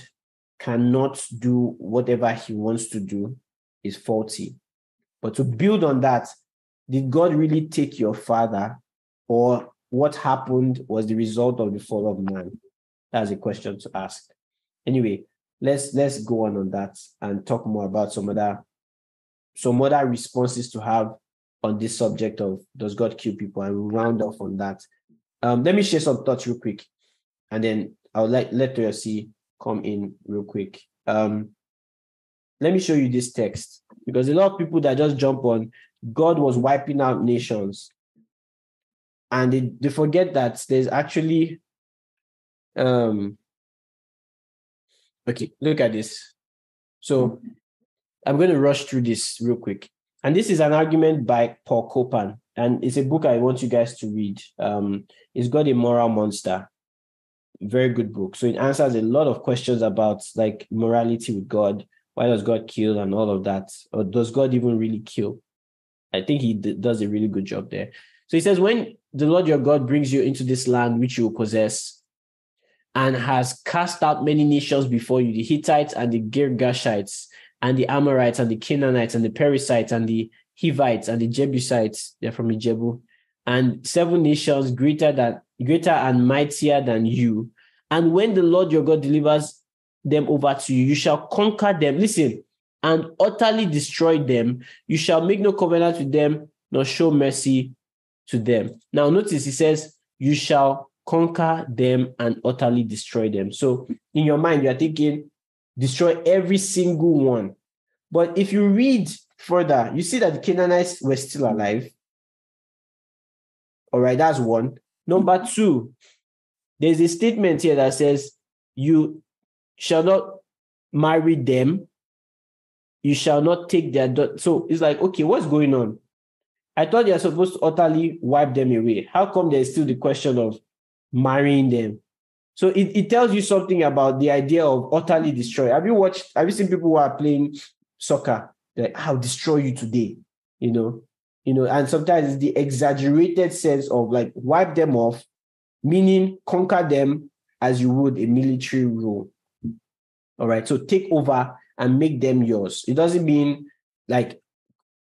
cannot do whatever he wants to do is faulty. But to build on that, did God really take your father, or what happened was the result of the fall of man? That's a question to ask. Anyway, let's let's go on on that and talk more about some other some other responses to have on this subject of does God kill people, and we'll round off on that. Um, let me share some thoughts real quick, and then I'll let let Toyosi come in real quick. Um, let me show you this text because a lot of people that just jump on God was wiping out nations, and they, they forget that there's actually um okay look at this so i'm going to rush through this real quick and this is an argument by Paul Copan, and it's a book I want you guys to read. Um, Is God a Moral Monster. Very good book. So it answers a lot of questions about like morality with God. Why does God kill and all of that? Or does God even really kill? I think he d- does a really good job there. So he says, When the Lord your God brings you into this land which you possess, and has cast out many nations before you the Hittites and the Girgashites, and the Amorites, and the Canaanites, and the Perizzites, and the Hivites, and the Jebusites, they're from Ijebu, and seven nations greater than greater and mightier than you. And when the Lord your God delivers them over to you, you shall conquer them. Listen, and utterly destroy them. You shall make no covenant with them, nor show mercy to them. Now, notice he says, You shall conquer them and utterly destroy them. So, in your mind, you are thinking, destroy every single one. But if you read further, you see that the Canaanites were still alive. All right, that's one. Number two, there's a statement here that says, You shall not marry them, you shall not take their daughter. So it's like, okay, what's going on? I thought you're supposed to utterly wipe them away. How come there's still the question of marrying them? So it, it tells you something about the idea of utterly destroy. Have you watched, have you seen people who are playing soccer? Like, I'll destroy you today, you know, you know, and sometimes it's the exaggerated sense of like wipe them off, meaning conquer them as you would a military rule. All right. So take over and make them yours. It doesn't mean like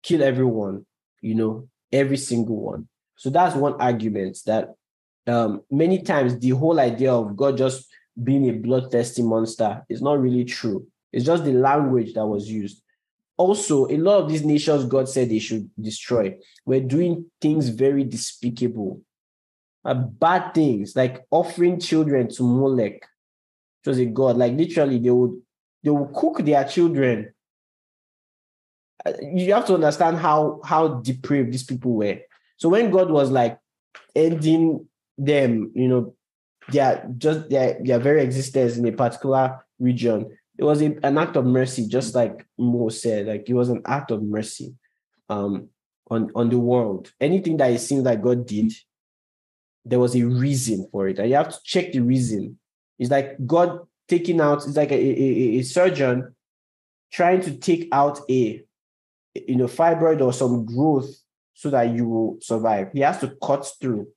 kill everyone, you know, every single one. So that's one argument that um, many times the whole idea of God just being a bloodthirsty monster is not really true. It's just the language that was used. Also, a lot of these nations God said they should destroy were doing things very despicable, uh, bad things like offering children to Molech, which was a god. Like literally, they would they will cook their children. Uh, you have to understand how how depraved these people were. So when God was like ending them, you know, their just their their very existence in a particular region, it was a, an act of mercy, just like Mo said. Like it was an act of mercy um on on the world. Anything that it seems like God did, there was a reason for it, and you have to check the reason. It's like God taking out, it's like a, a, a surgeon trying to take out a you know fibroid or some growth so that you will survive. He has to cut through,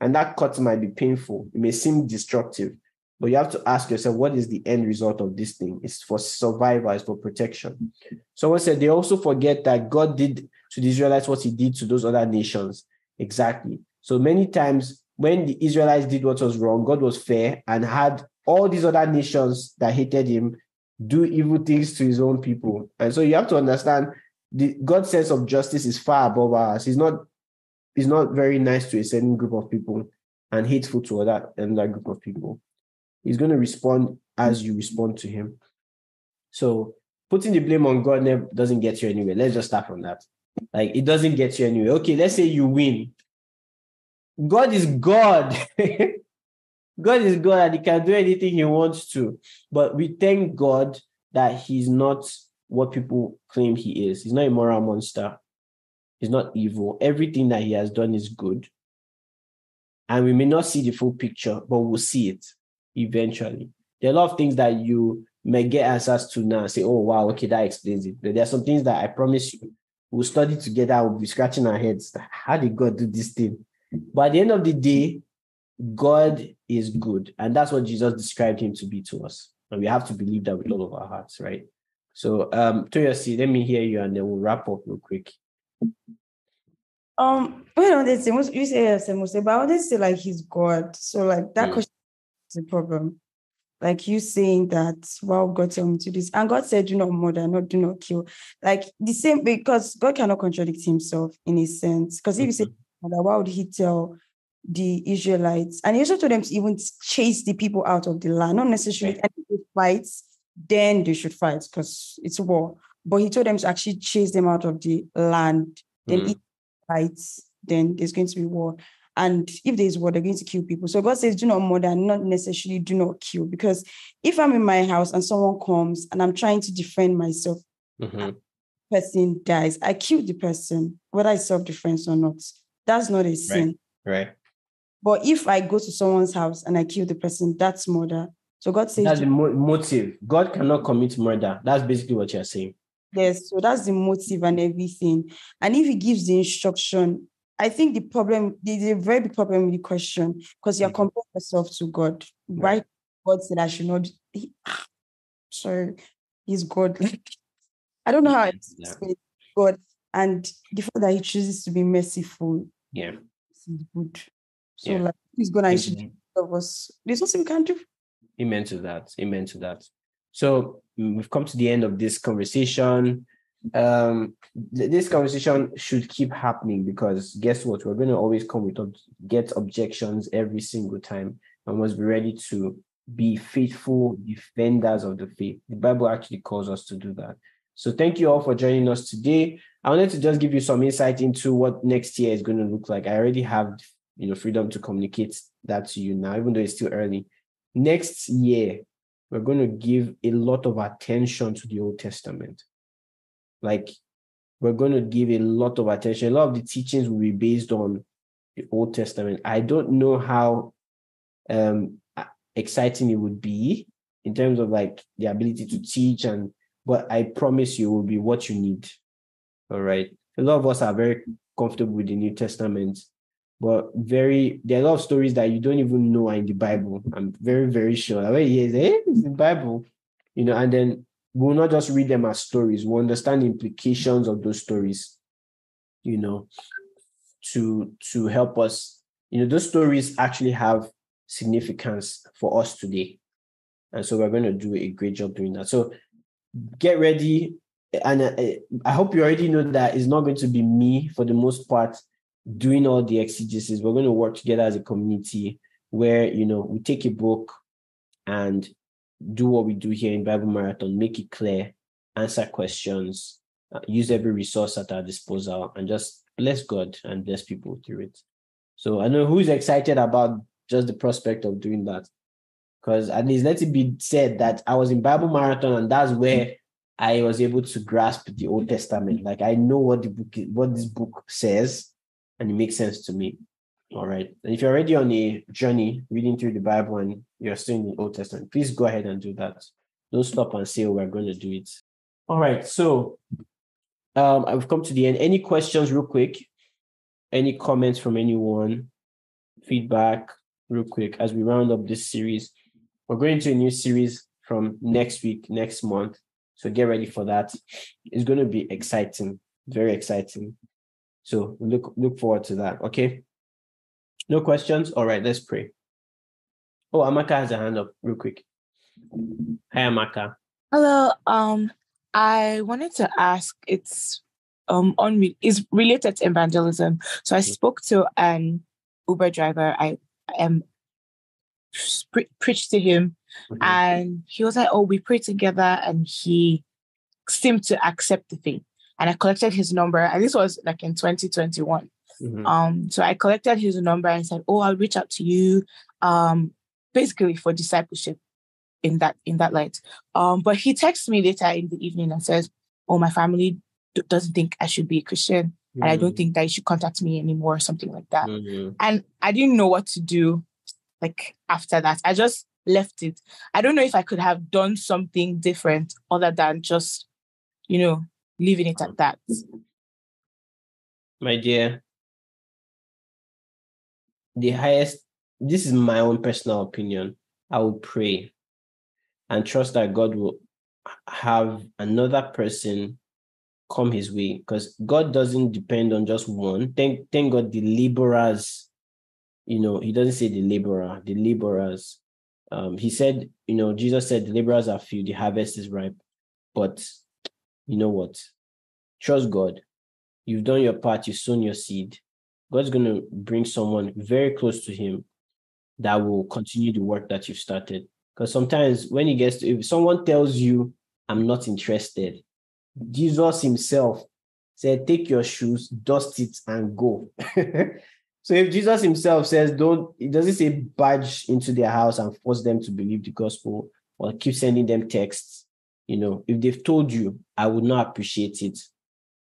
and that cut might be painful. It may seem destructive, but you have to ask yourself, what is the end result of this thing? It's for survival, it's for protection. Someone said they also forget that God did to the Israelites what he did to those other nations. Exactly. So many times when the Israelites did what was wrong, God was fair and had all these other nations that hated him do evil things to his own people. And so you have to understand the God's sense of justice is far above ours. He's not he's not very nice to a certain group of people and hateful to other another group of people. He's going to respond as you respond to him. So putting the blame on God never doesn't get you anywhere. Let's just start from that. Like it doesn't get you anywhere. Okay, let's say you win. God is God. God is God and He can do anything He wants to. But we thank God that He's not what people claim He is. He's not a moral monster. He's not evil. Everything that He has done is good. And we may not see the full picture, but we'll see it eventually. There are a lot of things that you may get answers to now. Say, oh, wow, okay, that explains it. But there are some things that I promise you, we'll study together, we'll be scratching our heads. How did God do this thing? But at the end of the day, God is good. And that's what Jesus described him to be to us. And we have to believe that with all of our hearts, right? So um Toyosi, let me hear you and then we'll wrap up real quick. Um, well, they say you say yes, but I want say like he's God. So like that Mm. question is a problem. Like you saying that, wow, God told me to this. And God said, do not murder, not do not kill. Like the same because God cannot contradict himself in a sense. Because if you say murder, why would he tell the Israelites? And he also told them to even chase the people out of the land, not necessarily Right. and if they fight, then they should fight because it's war. But he told them to actually chase them out of the land. Then Mm. if fights, then there's going to be war. And if there's war, they're going to kill people. So God says, do not murder, not necessarily do not kill. Because if I'm in my house and someone comes and I'm trying to defend myself, Mhm. person dies, I kill the person, whether it's self-defense or not. That's not a sin. Right. But if I go to someone's house and I kill the person, that's murder. So God says, That's the mo- motive. God cannot commit murder. That's basically what you're saying. Yes, so that's the motive and everything. And if he gives the instruction, I think the problem, there's a very big problem with the question because you're Mhm. comparing yourself to God. Right. Right? God said I should not. He, sorry, he's God. I don't know how it's Yeah. God and the fact that he chooses to be merciful Yeah. is good. So Yeah. like he's gonna introduce of us. There's nothing we can do. Amen to that. Amen to that. So we've come to the end of this conversation. Um, th- this conversation should keep happening because guess what? We're going to always come with ob- get objections every single time, and must be ready to be faithful defenders of the faith. The Bible actually calls us to do that. So thank you all for joining us today. I wanted to just give you some insight into what next year is going to look like. I already have you know freedom to communicate that to you now, even though it's still early. Next year we're going to give a lot of attention to the old testament. Like we're going to give a lot of attention. A lot of the teachings will be based on the old testament. I don't know how um exciting it would be in terms of like the ability to teach and but i promise you will be what you need. All right? A lot of us are very comfortable with the new testament but very there are a lot of stories that you don't even know are in the Bible. I'm very, very sure. Like, wait, yes, eh, it's the Bible, you know, and then we'll not just read them as stories, we'll understand the implications of those stories, you know, to to help us. You know, those stories actually have significance for us today. And so we're going to do a great job doing that. So get ready. And uh, I hope you already know that it's not going to be me for the most part doing all the exegesis. We're going to work together as a community where, you know, we take a book and do what we do here in Bible Marathon, make it clear, answer questions, uh, use every resource at our disposal, and just bless God and bless people through it. So I know who's excited about just the prospect of doing that. Because at least let it be said that I was in Bible Marathon and that's where I was able to grasp the Old Testament. Like I know what the book, what this book says, and it makes sense to me. All right. And if you're already on a journey reading through the Bible and you're still in the Old Testament, please go ahead and do that. Don't stop and say, oh, we're going to do it. All right. So um, I've come to the end. Any questions, real quick? Any comments from anyone? Feedback, real quick, as we round up this series. We're going to a new series from next week, next month. So get ready for that. It's going to be exciting, very exciting. So look look forward to that. Okay. No questions? All right, let's pray. Oh, Amaka has a hand up real quick. Hi, Amaka. Hello. Um, I wanted to ask. It's um on is related to evangelism. So I spoke to an Uber driver. I am pre- preached to him, Mhm. and he was like, "Oh, we prayed together," and he seemed to accept the thing. And I collected his number, and this was like in 2021. Mhm. Um, so I collected his number and said, "Oh, I'll reach out to you." Um, basically for discipleship in that in that light. Um, but he texts me later in the evening and says, "Oh, my family d- doesn't think I should be a Christian, and I don't think that you should contact me anymore, or something like that." Mhm. And I didn't know what to do. Like after that, I just left it. I don't know if I could have done something different other than just, you know, leaving it at that. My dear, the highest, this is my own personal opinion. I will pray and trust that God will have another person come his way because God doesn't depend on just one. Thank, thank God the laborers, you know, he doesn't say the laborer, the laborers. Um, he said, you know, Jesus said the laborers are few, the harvest is ripe. But you know what? Trust God. You've done your part, you've sown your seed. God's going to bring someone very close to him that will continue the work that you've started. Because sometimes when he gets to, if someone tells you, I'm not interested, Jesus himself said, Take your shoes, dust it, and go. so if Jesus himself says, Don't, it doesn't say barge into their house and force them to believe the gospel or keep sending them texts. You know, if they've told you, I would not appreciate it.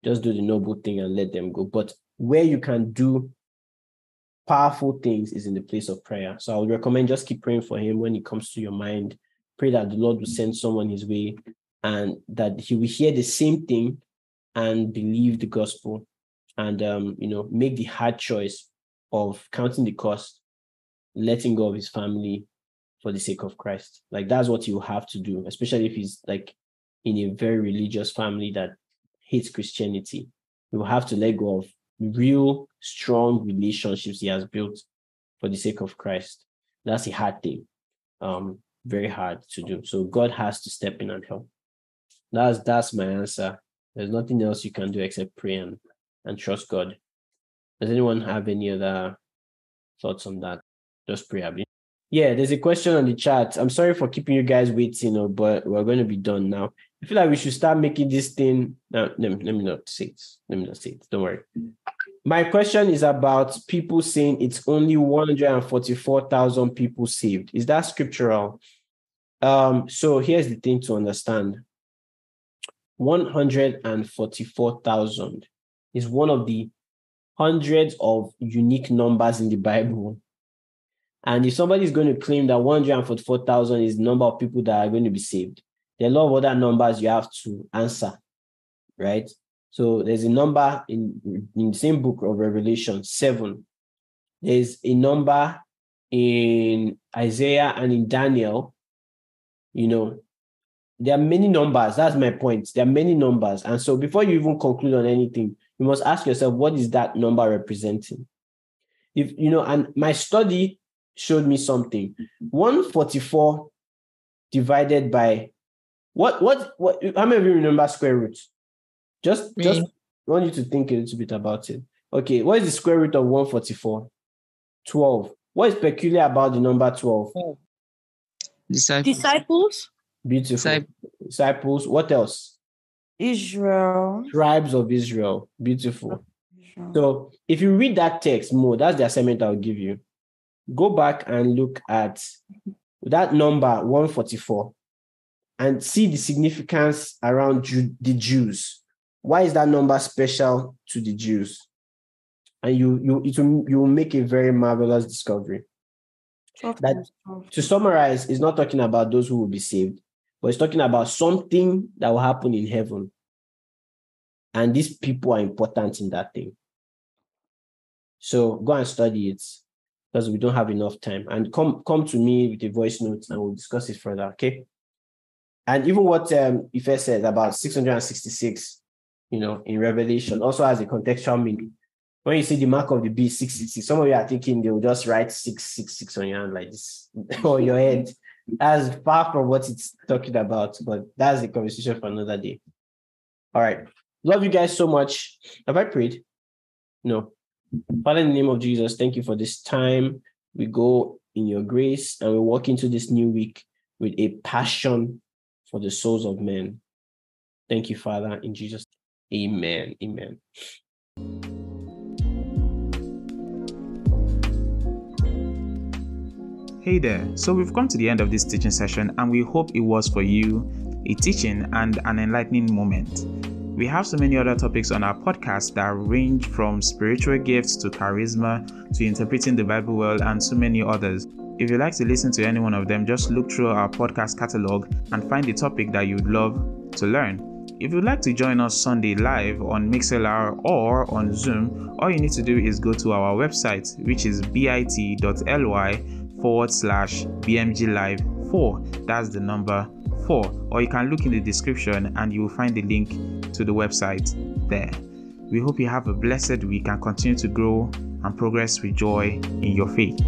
Just do the noble thing and let them go. But where you can do powerful things is in the place of prayer. So I would recommend just keep praying for him when it comes to your mind. Pray that the Lord will send someone his way and that he will hear the same thing and believe the gospel and um, you know make the hard choice of counting the cost letting go of his family for the sake of christ like that's what you have to do especially if he's like in a very religious family that hates christianity you have to let go of real strong relationships he has built for the sake of christ that's a hard thing um very hard to do so god has to step in and help that's that's my answer there's nothing else you can do except pray and, and trust God. Does anyone have any other thoughts on that? Just pray. Yeah, there's a question on the chat. I'm sorry for keeping you guys waiting, but we're going to be done now. I feel like we should start making this thing. No, let, me, let me not say it. Let me not say it. Don't worry. My question is about people saying it's only 144,000 people saved. Is that scriptural? Um, so here's the thing to understand 144,000 is one of the hundreds of unique numbers in the Bible. And if somebody is going to claim that 144,000 is the number of people that are going to be saved, there are a lot of other numbers you have to answer, right? So there's a number in, in the same book of Revelation, seven. There's a number in Isaiah and in Daniel, you know, there are many numbers. That's my point. There are many numbers. And so before you even conclude on anything, you must ask yourself, what is that number representing? If you know, and my study showed me something. 144 divided by what what what how many of you remember square root? Just me. just want you to think a little bit about it. Okay, what is the square root of 144? 12. What is peculiar about the number 12? Disciples. Disciples. Beautiful. Disciples. What else? Israel. Tribes of Israel. Beautiful. Israel. So if you read that text more, that's the assignment I'll give you. Go back and look at that number 144 and see the significance around Jew, the Jews. Why is that number special to the Jews? And you you it will, you will make a very marvelous discovery. That to summarize, is not talking about those who will be saved but it's talking about something that will happen in heaven. And these people are important in that thing. So go and study it because we don't have enough time. And come come to me with a voice note and we'll discuss it further. Okay. And even what um Ife said about 666, you know, in Revelation also has a contextual meaning. When you see the mark of the beast 666, some of you are thinking they'll just write 666 on your hand like this or your head that's far from what it's talking about, but that's the conversation for another day. All right. Love you guys so much. Have I prayed? No. Father, in the name of Jesus, thank you for this time. We go in your grace and we walk into this new week with a passion for the souls of men. Thank you, Father, in Jesus. Amen. Amen. Hey there, so we've come to the end of this teaching session and we hope it was for you a teaching and an enlightening moment. We have so many other topics on our podcast that range from spiritual gifts to charisma to interpreting the Bible well and so many others. If you'd like to listen to any one of them, just look through our podcast catalog and find the topic that you'd love to learn. If you'd like to join us Sunday live on MixLR or on Zoom, all you need to do is go to our website, which is bit.ly forward slash BMG Live 4. That's the number 4. Or you can look in the description and you will find the link to the website there. We hope you have a blessed week and continue to grow and progress with joy in your faith.